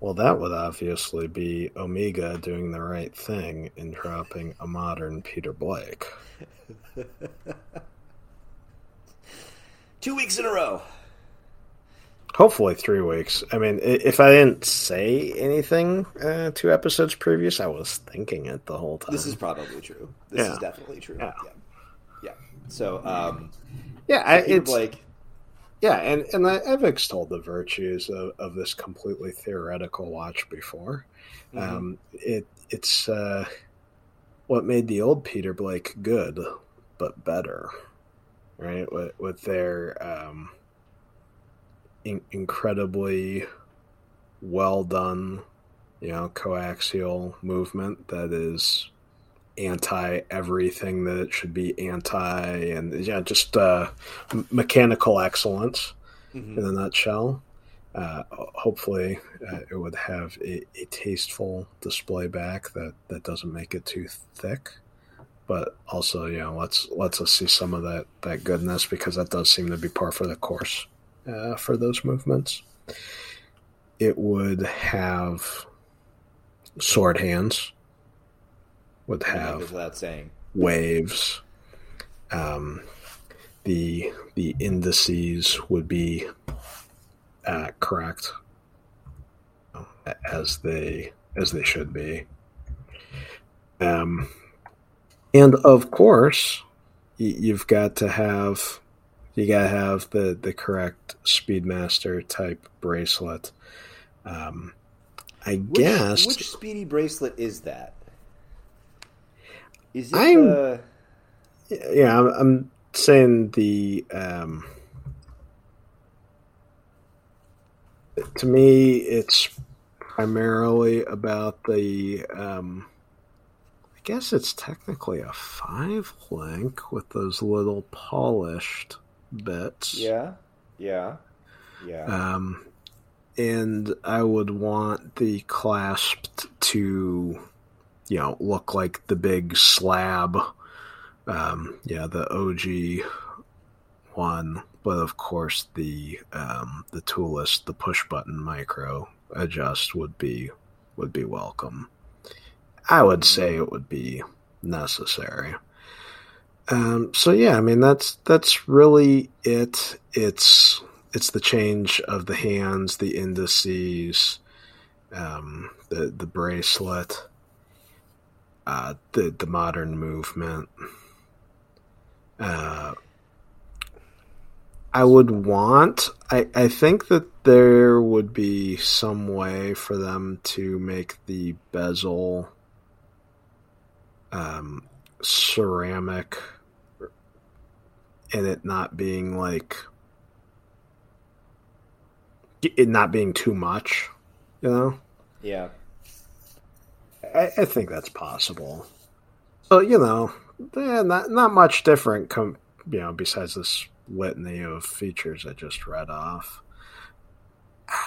well, that would obviously be Omega doing the right thing and dropping a modern Peter Blake. [LAUGHS] Two weeks in a row. Hopefully, three weeks. I mean, if I didn't say anything uh, two episodes previous, I was thinking it the whole time. This is probably true. This yeah. is definitely true. Yeah. yeah. yeah. So, um, yeah, so I, it's Blake yeah, and and I've extolled the virtues of, of this completely theoretical watch before. Mm-hmm. Um, it it's uh, what made the old Peter Blake good, but better, right? With, with their um, in- incredibly well done, you know, coaxial movement that is anti everything that it should be anti, and yeah, just uh, mechanical excellence mm-hmm. in a nutshell. Uh, hopefully, uh, it would have a, a, tasteful display back that, that doesn't make it too thick. But also, you know, let's let's us see some of that that goodness because that does seem to be par for the course uh, for those movements. It would have sword hands would have without saying waves. Um, the the indices would be uh, correct as they as they should be. Um, and of course, you've got to have you got to have the the correct Speedmaster type bracelet. Um, I which, guess which speedy bracelet is that? Is I'm, uh... yeah, I'm, I'm, saying the um, to me, it's primarily about the. Um, I guess it's technically a five link with those little polished bits. Yeah, yeah, yeah. Um, and I would want the clasped to you know look like the big slab. Um, yeah the og one but of course the um, the toolless the push button micro adjust would be would be welcome. I would say it would be necessary. Um, so yeah i mean that's that's really it. It's it's the change of the hands the indices um, the the bracelet uh, the the modern movement. Uh, I would want. I I think that there would be some way for them to make the bezel um, ceramic, and it not being like it not being too much, you know. Yeah. I, I think that's possible. So you know, yeah, not not much different. Com- you know, besides this litany of features I just read off.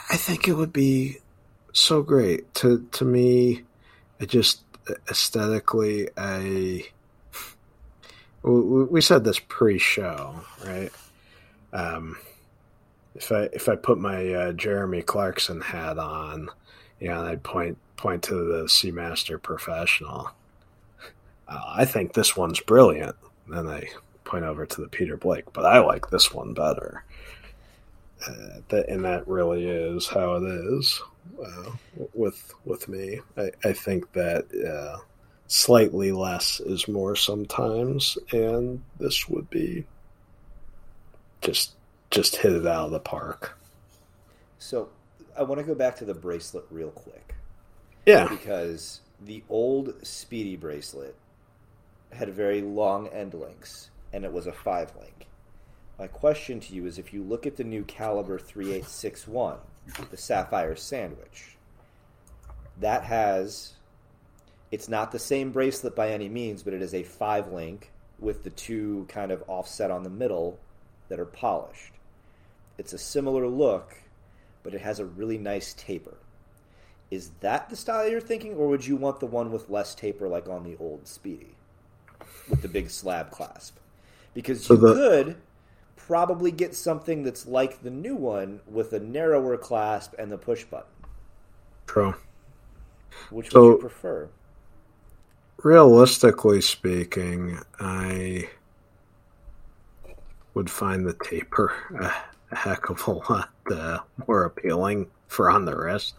I think it would be so great to to me. It just aesthetically, I we said this pre-show, right? Um, if I if I put my uh, Jeremy Clarkson hat on, know, and I'd point point to the Seamaster Professional, uh, I think this one's brilliant. Then I point over to the Peter Blake, but I like this one better. Uh, that, and that really is how it is uh, with with me. I, I think that uh, slightly less is more sometimes, and this would be just just hit it out of the park. So I want to go back to the bracelet real quick. Yeah, because the old Speedy bracelet had very long end links, and it was a five link. My question to you is: if you look at the new caliber three eight six one, the Sapphire Sandwich, that has. It's not the same bracelet by any means, but it is a five link with the two kind of offset on the middle that are polished. It's a similar look, but it has a really nice taper. Is that the style you're thinking, or would you want the one with less taper, like on the old Speedy, with the big slab clasp? Because so you the... could probably get something that's like the new one with a narrower clasp and the push button. True. Which so, would you prefer? Realistically speaking, I would find the taper uh, a heck of a [LAUGHS] lot uh, more appealing for on the wrist.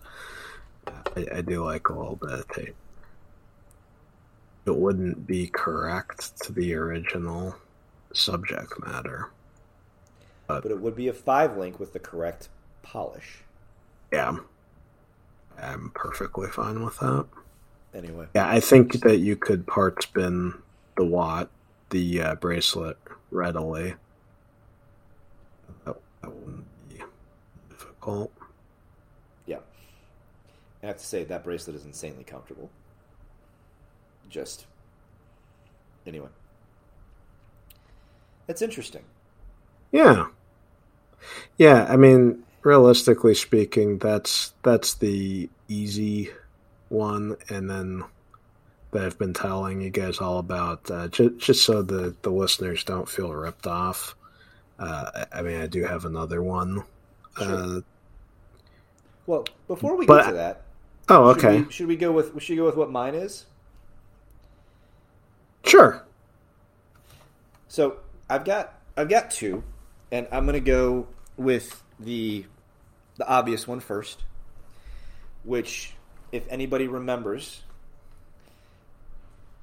I, I, do like a little bit of tape. It wouldn't be correct to the original subject matter. But, but it would be a five link with the correct polish. Yeah. I'm perfectly fine with that. Anyway. Yeah, I think that you could part spin the watt, the uh, bracelet readily that wouldn't be difficult. Yeah. I have to say, that bracelet is insanely comfortable. Just. Anyway. That's interesting. Yeah. Yeah, I mean, realistically speaking, that's that's the easy one, and then that I've been telling you guys all about, uh, just, just so the the listeners don't feel ripped off. Uh, I mean, I do have another one. Sure. Uh, well, before we but, get to that, oh, okay. Should we, should we go with? Should we go with what mine is? Sure. So I've got I've got two, and I'm going to go with the the obvious one first, which, if anybody remembers,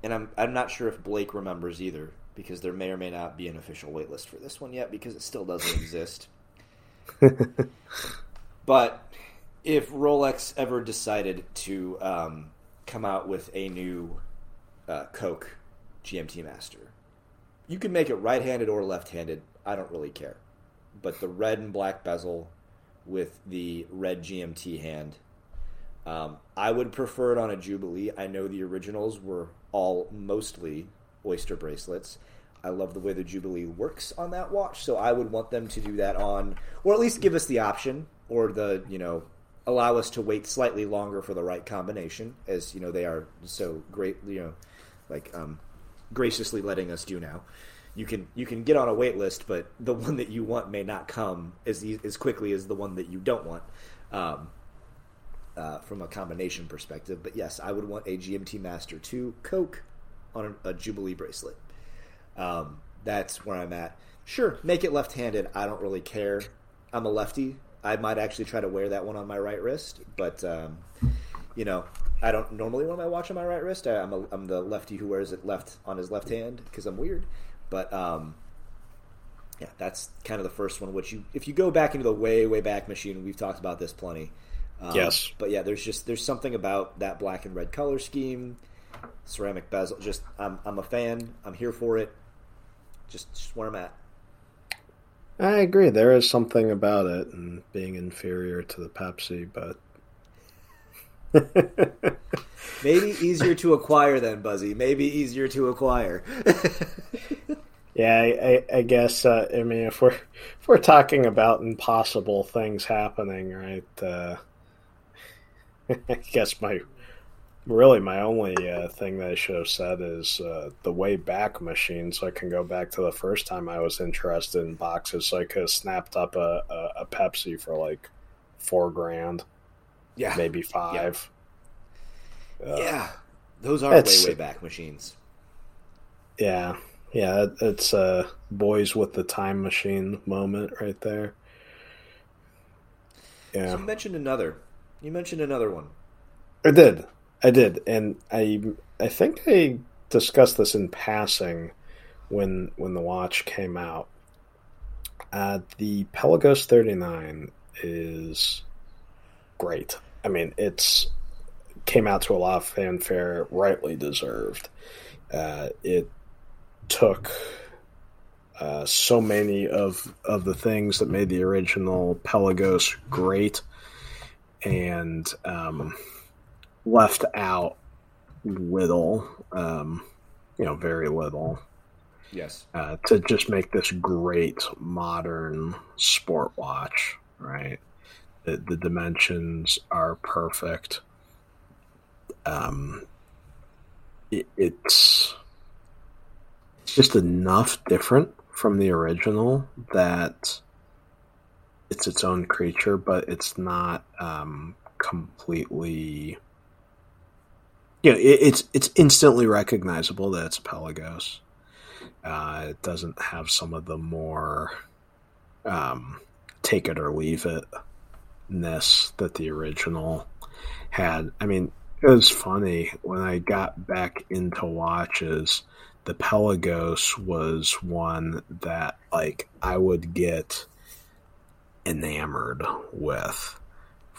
and I'm I'm not sure if Blake remembers either because there may or may not be an official waitlist for this one yet because it still doesn't [LAUGHS] exist. but if Rolex ever decided to um, come out with a new uh, Coke GMT Master, you can make it right-handed or left-handed. I don't really care. But the red and black bezel with the red GMT hand, um, I would prefer it on a Jubilee. I know the originals were all mostly oyster bracelets. I love the way the Jubilee works on that watch, so I would want them to do that on, or at least give us the option, or the you know allow us to wait slightly longer for the right combination, as you know they are so great, you know, like um, graciously letting us do now. You can you can get on a wait list, but the one that you want may not come as as quickly as the one that you don't want. Um, uh, from a combination perspective, but yes, I would want a GMT Master 2 Coke on a, a Jubilee bracelet. Um, that's where I'm at. Sure, make it left-handed. I don't really care. I'm a lefty. I might actually try to wear that one on my right wrist, but um, you know, I don't normally wear my watch on my right wrist. I, am a, I'm the lefty who wears it left on his left hand because I'm weird. But um, yeah, that's kind of the first one. Which you, if you go back into the way way back machine, we've talked about this plenty. Um, yes, but yeah, there's just there's something about that black and red color scheme, ceramic bezel. Just I'm I'm a fan. I'm here for it. Just, just where I'm at. I agree. There is something about it and being inferior to the Pepsi, but [LAUGHS] maybe easier to acquire than Buzzy. Maybe easier to acquire. [LAUGHS] yeah, I, I, I guess. Uh, I mean, if we're if we're talking about impossible things happening, right? Uh, [LAUGHS] I guess my really my only uh, thing that I should have said is uh, the way back machine, so I can go back to the first time I was interested in boxes. So I could have snapped up a, a, a Pepsi for like four grand, Yeah. maybe five. Uh, Yeah. Those are way, way back machines. yeah, yeah. it- It's a boys with the time machine moment right there. So Yeah. you mentioned another. You mentioned another one. I did. I did, and I I think I discussed this in passing when when the watch came out. Uh, the Pelagos 39 is great. I mean, it's came out to a lot of fanfare, rightly deserved. Uh, it took uh, so many of of the things that made the original Pelagos great, and um, left out little, um, you know, very little Yes. uh, to just make this great modern sport watch, right? The, the dimensions are perfect. Um, it, it's it's just enough different from the original that it's its own creature, but it's not um, completely. Yeah, it, it's it's instantly recognizable that it's Pelagos. Uh, it doesn't have some of the more um, take it or leave it ness that the original had. I mean, it was funny when I got back into watches. The Pelagos was one that like I would get enamored with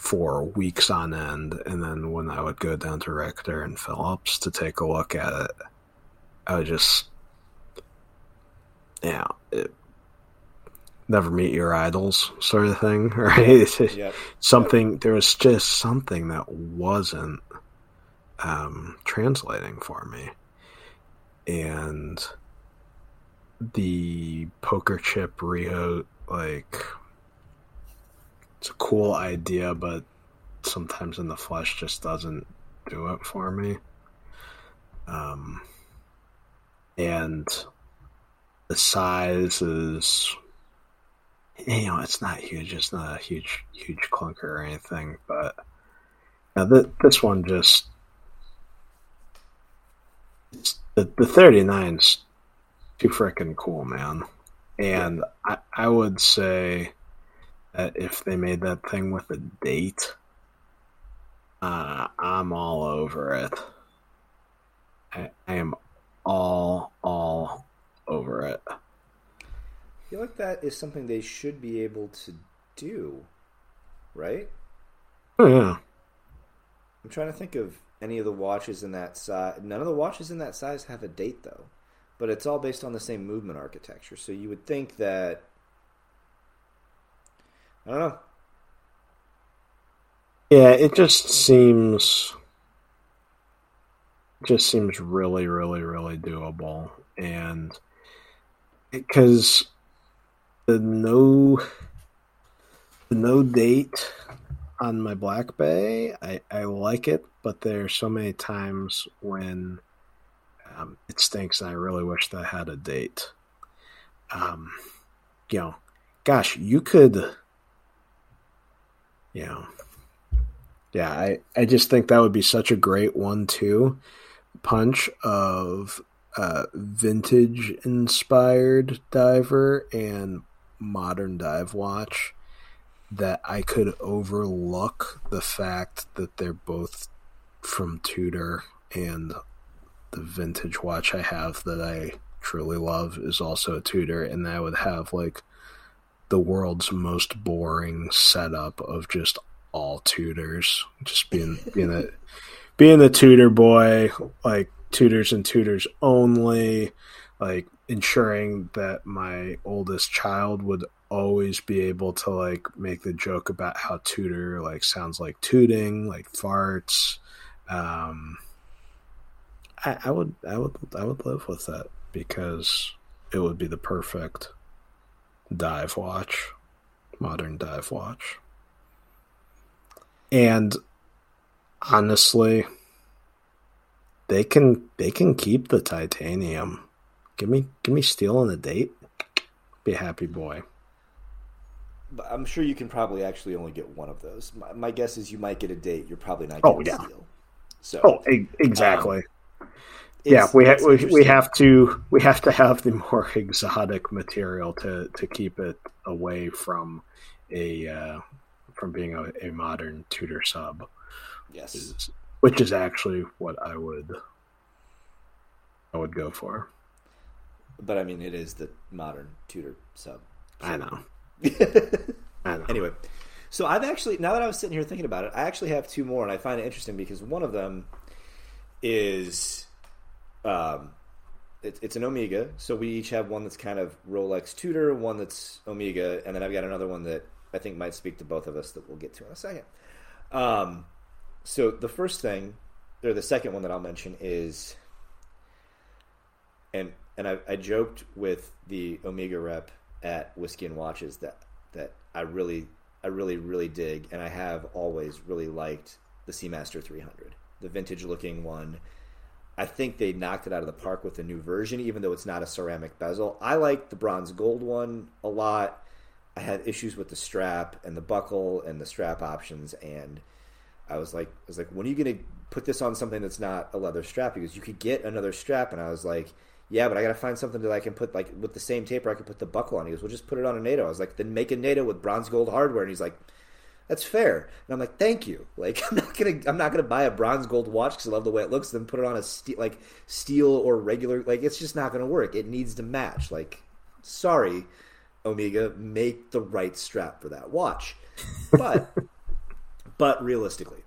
for weeks on end, and then when I would go down to Richter and Phillips to take a look at it, I would just yeah, it, never meet your idols sort of thing, [LAUGHS] right? Yep. something there was just something that wasn't um, translating for me, and the poker chip Rio like it's a cool idea, but sometimes in the flesh just doesn't do it for me. Um, and the size is you know it's not huge it's not a huge huge clunker or anything but now th- this one just it's, the, the 39's too freaking cool man and I, I would say that if they made that thing with a date uh, i'm all over it I, I am all all over it I feel like that is something they should be able to do, right? oh yeah I'm trying to think of any of the watches in that size. None of the watches in that size have a date, though. But it's all based on the same movement architecture. So you would think that. I don't know. Yeah, it just seems just seems really, really, really doable, and because the no the no date on my Black Bay, I I like it, but there are so many times when um, it stinks, and I really wish that I had a date. Um, you know, gosh, you could, know yeah, I, I just think that would be such a great one two punch of uh, vintage inspired diver and modern dive watch that I could overlook the fact that they're both from Tudor and the vintage watch I have that I truly love is also a Tudor and I would have like the world's most boring setup of just all Tudors, just being being a [LAUGHS] being a Tudor boy, like Tudors and Tudors only, like ensuring that my oldest child would always be able to like make the joke about how Tudor like sounds like tooting, like farts. Um, I, I would I would I would live with that because it would be the perfect dive watch, modern dive watch. And honestly, they can they can keep the titanium. Give me give me steel on a date. Be a happy boy. I'm sure you can probably actually only get one of those. My, my guess is you might get a date. You're probably not Oh, getting yeah. steel. So Oh, e- exactly. Um, yeah, we ha- we, we have to we have to have the more [LAUGHS] exotic material to to keep it away from a uh, from being a, a modern Tudor sub, yes. is- which is actually what I would I would go for. But I mean, it is the modern Tudor sub. I know. [LAUGHS] I know. anyway, so I've actually now that I was sitting here thinking about it, I actually have two more, and I find it interesting because one of them is, um, it, it's an Omega. So we each have one that's kind of Rolex Tudor, one that's Omega, and then I've got another one that I think might speak to both of us that we'll get to in a second. Um, so the first thing, or the second one that I'll mention is, and and I, I joked with the Omega rep at Whiskey and Watches that that I really I really really dig, and I have always really liked the Seamaster 300, the vintage looking one. I think they knocked it out of the park with the new version, even though it's not a ceramic bezel. I like the bronze gold one a lot. I had issues with the strap and the buckle and the strap options, and I was like, I was like, when are you going to put this on something that's not a leather strap? Because you could get another strap, and I was like, yeah, but I got to find something that I can put like with the same taper. I can put the buckle on. He goes, well, just put it on a NATO. I was like, then make a NATO with bronze gold hardware, and he's like, that's fair. And I'm like, thank you. [LAUGHS] Like, I'm not gonna, I'm not gonna buy a bronze gold watch because I love the way it looks. Then put it on a steel, like steel or regular. Like, it's just not gonna work. It needs to match. Like, sorry, Omega, make the right strap for that watch. But, [LAUGHS] but realistically,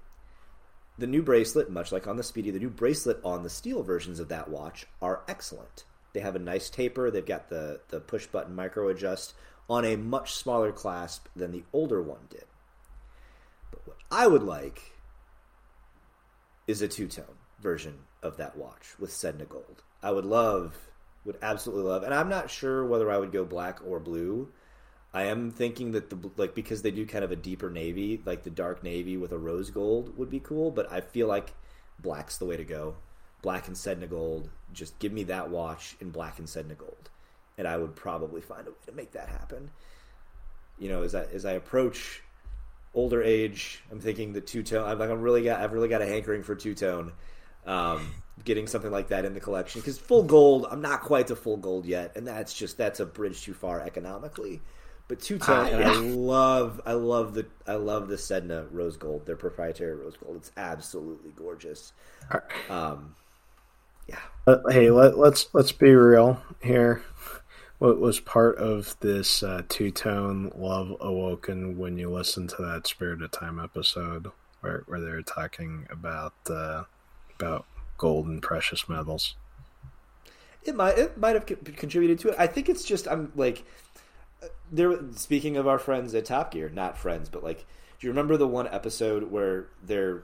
the new bracelet, much like on the Speedy, the new bracelet on the steel versions of that watch are excellent. They have a nice taper. They've got the the push button micro adjust on a much smaller clasp than the older one did. I would like is a two tone version of that watch with Sedna gold. I would love, would absolutely love, and I'm not sure whether I would go black or blue. I am thinking that the like because they do kind of a deeper navy, like the dark navy with a rose gold would be cool. But I feel like black's the way to go. Black and Sedna gold. Just give me that watch in black and Sedna gold, and I would probably find a way to make that happen. You know, as I as I approach older age, I'm thinking the two tone. I'm like, I'm really got, I've really got a hankering for two tone. Um, getting something like that in the collection because full gold, I'm not quite to full gold yet, and that's just that's a bridge too far economically. But two tone, Ah, and yeah. I love, I love the, I love the Sedna rose gold, their proprietary rose gold. It's absolutely gorgeous. Um, yeah, Uh, hey, let, let's let's be real here. What was part of this uh, two tone love awoken when you listen to that Spirit of Time episode where where they were talking about uh, about gold and precious metals? It might it might have co- contributed to it. I think it's just I'm like there. Speaking of our friends at Top Gear, not friends, but like, do you remember the one episode where they're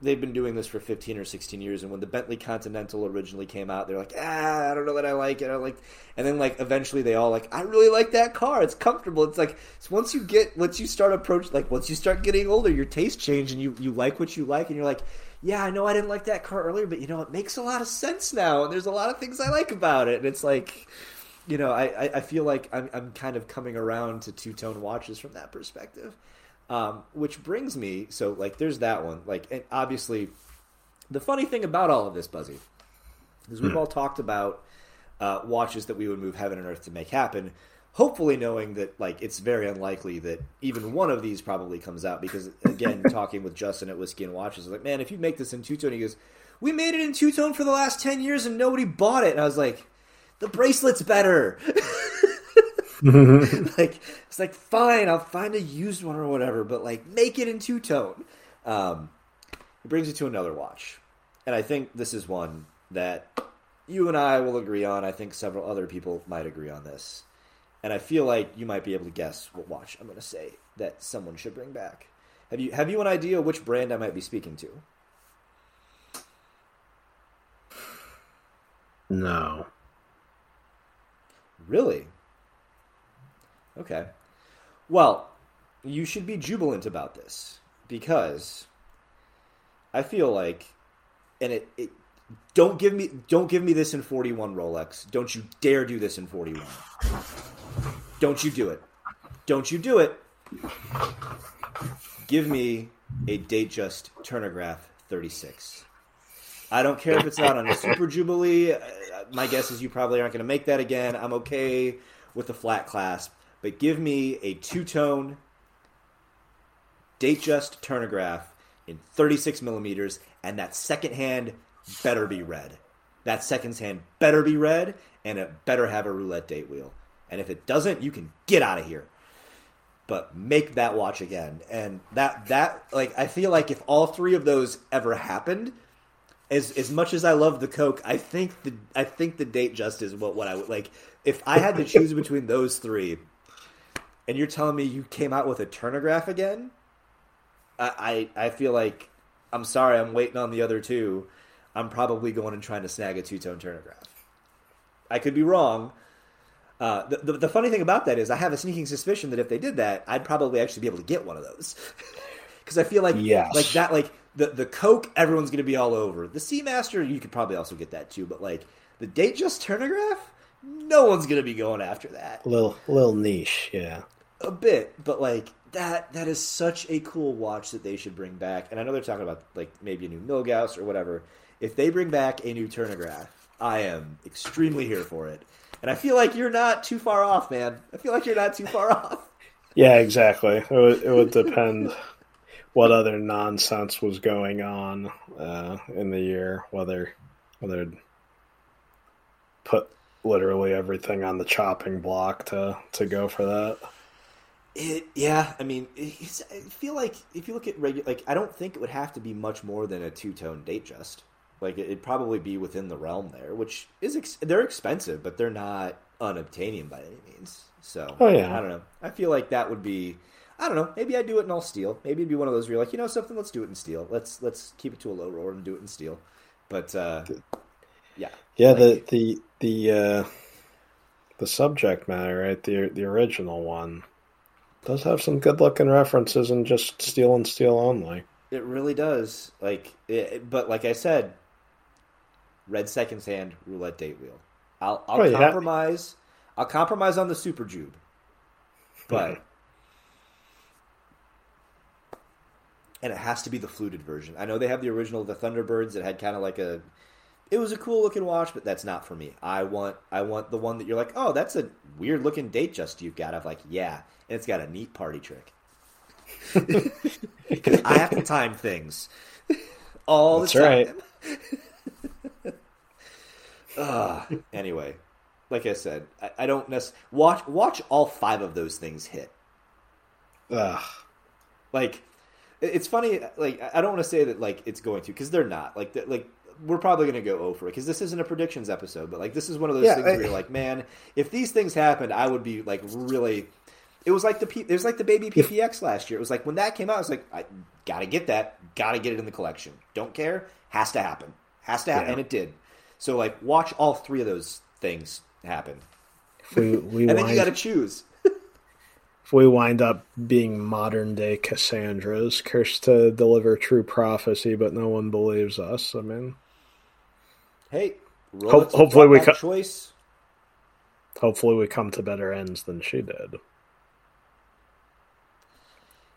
they've been doing this for 15 or 16 years and when the bentley continental originally came out they're like ah i don't know that i like it i like and then like eventually they all like i really like that car it's comfortable it's like once you get once you start approach like once you start getting older your taste change and you you like what you like and you're like yeah i know i didn't like that car earlier but you know it makes a lot of sense now and there's a lot of things i like about it and it's like you know i i, I feel like I'm, I'm kind of coming around to two-tone watches from that perspective um, which brings me, so like, there's that one. Like, and obviously, the funny thing about all of this, Buzzy, is we've all talked about uh, watches that we would move heaven and earth to make happen. Hopefully, knowing that like it's very unlikely that even one of these probably comes out. Because again, [LAUGHS] talking with Justin at Whiskey and Watches, I was like, man, if you make this in two tone, he goes, we made it in two tone for the last ten years and nobody bought it. And I was like, the bracelet's better. [LAUGHS] [LAUGHS] like it's like fine, I'll find a used one or whatever, but like make it in two tone. Um, it brings you to another watch, and I think this is one that you and I will agree on. I think several other people might agree on this, and I feel like you might be able to guess what watch I'm going to say that someone should bring back. Have you have you an idea which brand I might be speaking to? No. Really? Okay. Well, you should be jubilant about this because I feel like, and it, it Don't give me don't give me this in 41 Rolex. Don't you dare do this in 41. Don't you do it. Don't you do it. Give me a Datejust Turnograph 36. I don't care if it's not on a Super [LAUGHS] Jubilee. My guess is you probably aren't going to make that again. I'm okay with the flat clasp, but give me a two tone Datejust Turnograph in 36 millimeters, and that second hand better be red. That second hand better be red, and it better have a roulette date wheel. And if it doesn't, you can get out of here but make that watch again. And that that like I feel like if all three of those ever happened, as as much as I love the Coke, I think the I think the Datejust is what what I would like. If I had to choose between those three, and you're telling me you came out with a turnograph again, I I, I feel like I'm sorry, I'm waiting on the other two. I'm probably going and trying to snag a two tone turnograph. I could be wrong, uh, the, the, the funny thing about that is, I have a sneaking suspicion that if they did that, I'd probably actually be able to get one of those [LAUGHS] because I feel like Yes. like that like the the Coke everyone's going to be all over. The Seamaster you could probably also get that too, but like the Date Just Turnograph, no one's going to be going after that little little niche, yeah. A bit, but like that that is such a cool watch that they should bring back. And I know they're talking about like maybe a new Milgauss or whatever. If they bring back a new Turnograph, I am extremely here for it. And I feel like you're not too far off, man. I feel like you're not too far off. [LAUGHS] Yeah, exactly. It would, it would depend what other nonsense was going on uh, in the year, whether whether it'd put literally everything on the chopping block to to go for that. It, yeah, I mean, it's, I feel like if you look at regular, like I don't think it would have to be much more than a two tone date just. Like it'd probably be within the realm there, which is ex- they're expensive, but they're not unobtainium by any means. So Oh, yeah. I don't know. I feel like that would be. I don't know. Maybe I'd do it in all steel. Maybe it'd be one of those where you're like, you know, something. Let's do it in steel. Let's let's keep it to a low roller and do it in steel. But uh, yeah, Yeah, Like- the the the uh, the subject matter, right? The the original one does have some good looking references and just steel and steel only. It really does. Like, it, but like I said, red seconds hand roulette date wheel. I'll I'll Oh, yeah. compromise. I'll compromise on the super jube, but [LAUGHS] and it has to be the fluted version. I know they have the original, the Thunderbirds. that had kind of like a. It was a cool looking watch, but that's not for me. I want I want the one that you're like, oh, that's a weird looking date just you've got. I'm like, yeah, and it's got a neat party trick. [LAUGHS] Because I have to time things all That's the right. time. [LAUGHS] Ah, anyway, like I said, I, I don't necessarily watch watch all five of those things hit. Ugh. Like, it's funny. Like, I don't want to say that like it's going to because they're not. Like, the, like we're probably going to go over it because this isn't a predictions episode. But like, this is one of those Yeah, things I- where you're like, man, if these things happened, I would be like really. It was like the P, it was like the baby PPX last year. It was like when that came out, I was like, I gotta get that, gotta get it in the collection. Don't care, has to happen, has to happen, Yeah. and it did. So like, watch all three of those things happen, If we, [LAUGHS] we and then you got to choose. [LAUGHS] if we wind up being modern day Cassandras, cursed to deliver true prophecy, but no one believes us. I mean, Hey, Ho- hopefully we brought back co- choice. hopefully we come to better ends than she did.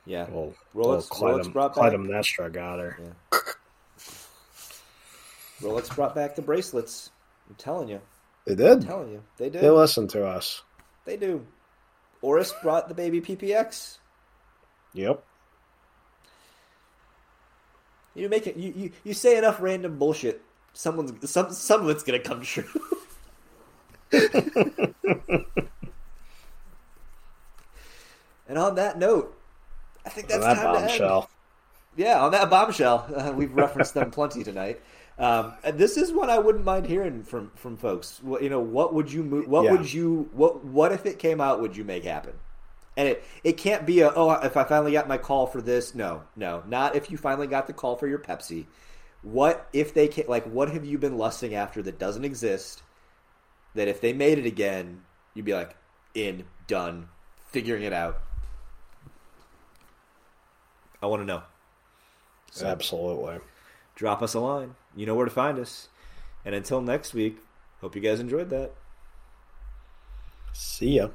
Yeah, Well, Rolex- well, Rolex brought back- Clytemnestra got her. Rolex brought back the bracelets. I'm telling you, They did. I'm telling you, they do. They listen to us. They do. Oris brought the baby PPX. Yep. You make it. You, you, you say enough random bullshit. Someone's some some of it's gonna come true. [LAUGHS] and on that note, I think that's that time to end. bombshell. Yeah, on that bombshell, [LAUGHS] uh, we've referenced them plenty tonight. Um, and this is what I wouldn't mind hearing from from folks. What, you know, what would you move? What Yeah. would you? What what if it came out? Would you make happen? And it it can't be a oh if I finally got my call for this. No, no, not if you finally got the call for your Pepsi. What if they can like what have you been lusting after that doesn't exist? That if they made it again, you'd be like in done, figuring it out. I want to know. So Absolutely. drop us a line. You know where to find us. And until next week, hope you guys enjoyed that. See ya.